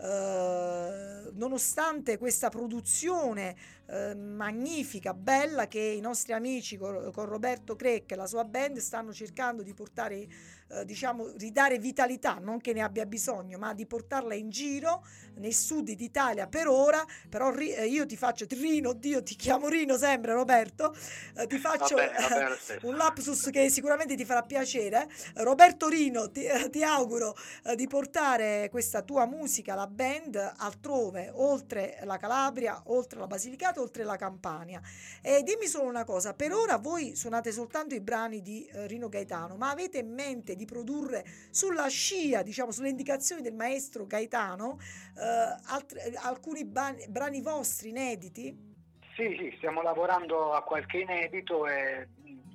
eh, nonostante questa produzione eh, magnifica, bella che i nostri amici con, con Roberto Crecca e la sua band stanno cercando di portare eh, diciamo, ridare vitalità, non che ne abbia bisogno, ma di portarla in giro nei sud d'Italia per ora, però ri, eh, io ti faccio Rino, Dio ti chiamo Rino sempre Roberto, eh, ti faccio bene, bene un lapsus che sicuramente ti farà piacere. Roberto Rino, ti, eh, ti auguro eh, di portare questa tua musica, la band, altrove, oltre la Calabria, oltre la Basilicata, oltre la Campania. E dimmi solo una cosa, per ora voi suonate soltanto i brani di Rino Gaetano, ma avete in mente di produrre sulla scia, diciamo, sulle indicazioni del maestro Gaetano, eh, altri, alcuni brani, brani vostri inediti? Sì, sì, stiamo lavorando a qualche inedito e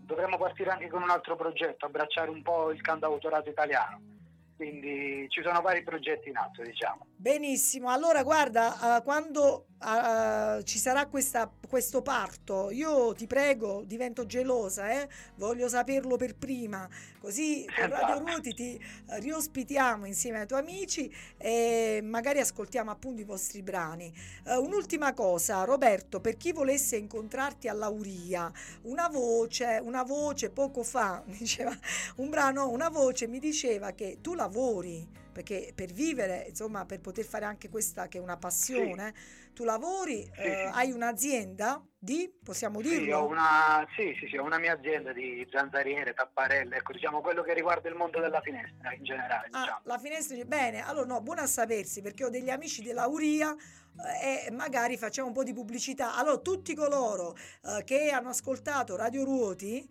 dovremmo partire anche con un altro progetto, abbracciare un po' il cantautorato italiano. Quindi ci sono vari progetti in atto, diciamo. Benissimo, allora guarda, uh, quando uh, ci sarà questa, questo parto, io ti prego, divento gelosa, eh? voglio saperlo per prima, così con Radio Esatto. Ruoti ti riospitiamo insieme ai tuoi amici e magari ascoltiamo appunto i vostri brani. Uh, un'ultima cosa, Roberto, per chi volesse incontrarti a Lauria, una voce, una voce poco fa, diceva un brano, una voce mi diceva che tu lavori perché per vivere, insomma, per poter fare anche questa che è una passione, tu lavori, Sì, eh, sì. hai un'azienda di, possiamo Sì, dirlo? ho una, sì, sì, sì, ho una mia azienda di zanzariere, tapparelle, ecco, diciamo quello che riguarda il mondo della finestra in generale. Ah, diciamo. la finestra bene, allora no, buono a sapersi perché ho degli amici della Uria eh, e magari facciamo un po' di pubblicità. Allora, tutti coloro eh, che hanno ascoltato Radio Ruoti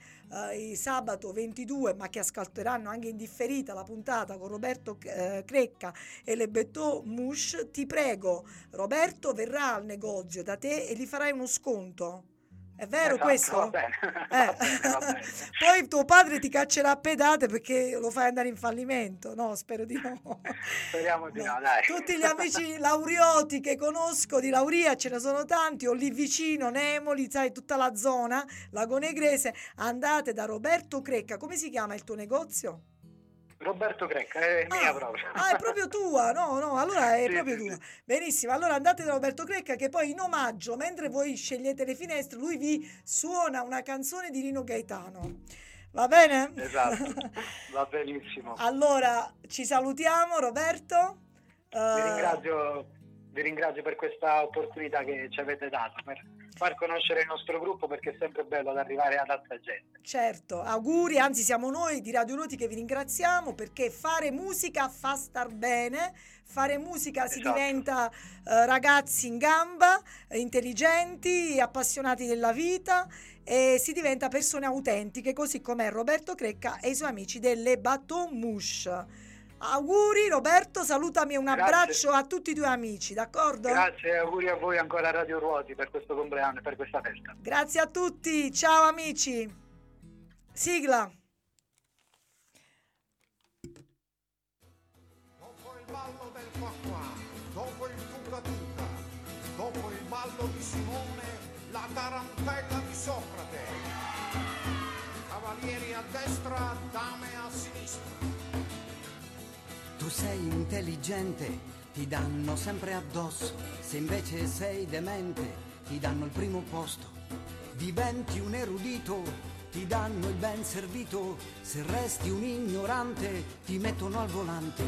eh, sabato 22, ma che ascolteranno anche in differita la puntata con Roberto eh, Crecca e le Bettò Mush, ti prego, Roberto verrà al negozio da te e gli farai uno sconto. È vero Esatto, questo? Va bene, Eh. va bene, va bene. Poi tuo padre ti caccerà a pedate perché lo fai andare in fallimento. No, spero di no. Speriamo di No. no, dai. Tutti gli amici laurioti che conosco di Lauria, ce ne sono tanti, o lì vicino, Nemoli, sai, tutta la zona, Lago Negrese, andate da Roberto Crecca. Come si chiama il tuo negozio? Roberto Crecca, è mia Ah, proprio. ah, è proprio tua, no, no, allora è Sì, proprio sì, tua. sì. Benissimo, allora andate da Roberto Crecca che poi in omaggio, mentre voi scegliete le finestre, lui vi suona una canzone di Rino Gaetano. Va bene? Esatto, va benissimo. allora, ci salutiamo Roberto. Vi Eh, ringrazio, vi ringrazio per questa opportunità che ci avete dato, per far conoscere il nostro gruppo perché è sempre bello ad arrivare ad altra gente. Certo, auguri, anzi siamo noi di Radio Ruoti che vi ringraziamo perché fare musica fa star bene, fare musica si Esatto. diventa eh, ragazzi in gamba, intelligenti, appassionati della vita e si diventa persone autentiche, così come Roberto Crecca e i suoi amici delle Baton Mouche. Auguri Roberto, salutami un Grazie. abbraccio a tutti i tuoi amici, d'accordo? Grazie e auguri a voi ancora a Radio Ruoti per questo compleanno e per questa festa. Grazie a tutti, ciao amici. Sigla. Dopo il ballo del qua qua, dopo il tuca tuca, dopo il ballo di Simone, la tarantella di Socrate. Sei intelligente, ti danno sempre addosso. Se invece sei demente, ti danno il primo posto. Diventi un erudito, ti danno il ben servito. Se resti un ignorante, ti mettono al volante.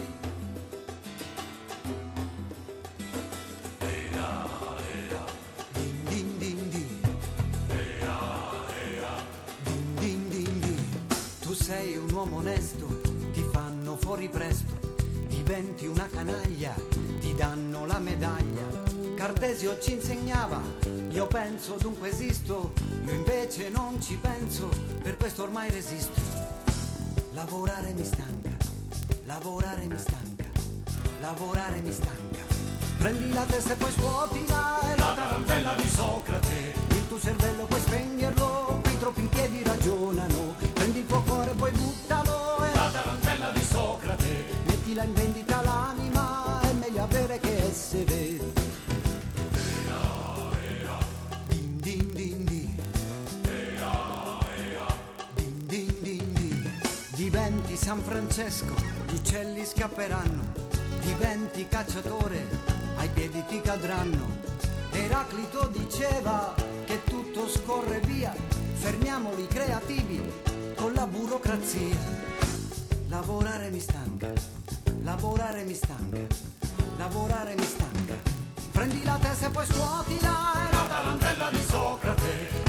Din din din. Tu sei un uomo onesto, ti fanno fuori presto, diventi una canaglia, ti danno la medaglia. Cartesio ci insegnava, io penso dunque esisto, io invece non ci penso, per questo ormai resisto. Lavorare mi stanca, lavorare mi stanca, lavorare mi stanca. Prendi la testa e poi scuotila, è la tarantella di Socrate. Francesco, gli uccelli scapperanno, diventi cacciatore, ai piedi ti cadranno. Eraclito diceva che tutto scorre via, fermiamoli creativi con la burocrazia. Lavorare mi stanca, lavorare mi stanca, lavorare mi stanca. Prendi la testa e poi scuotila, è la tarantella di Socrate.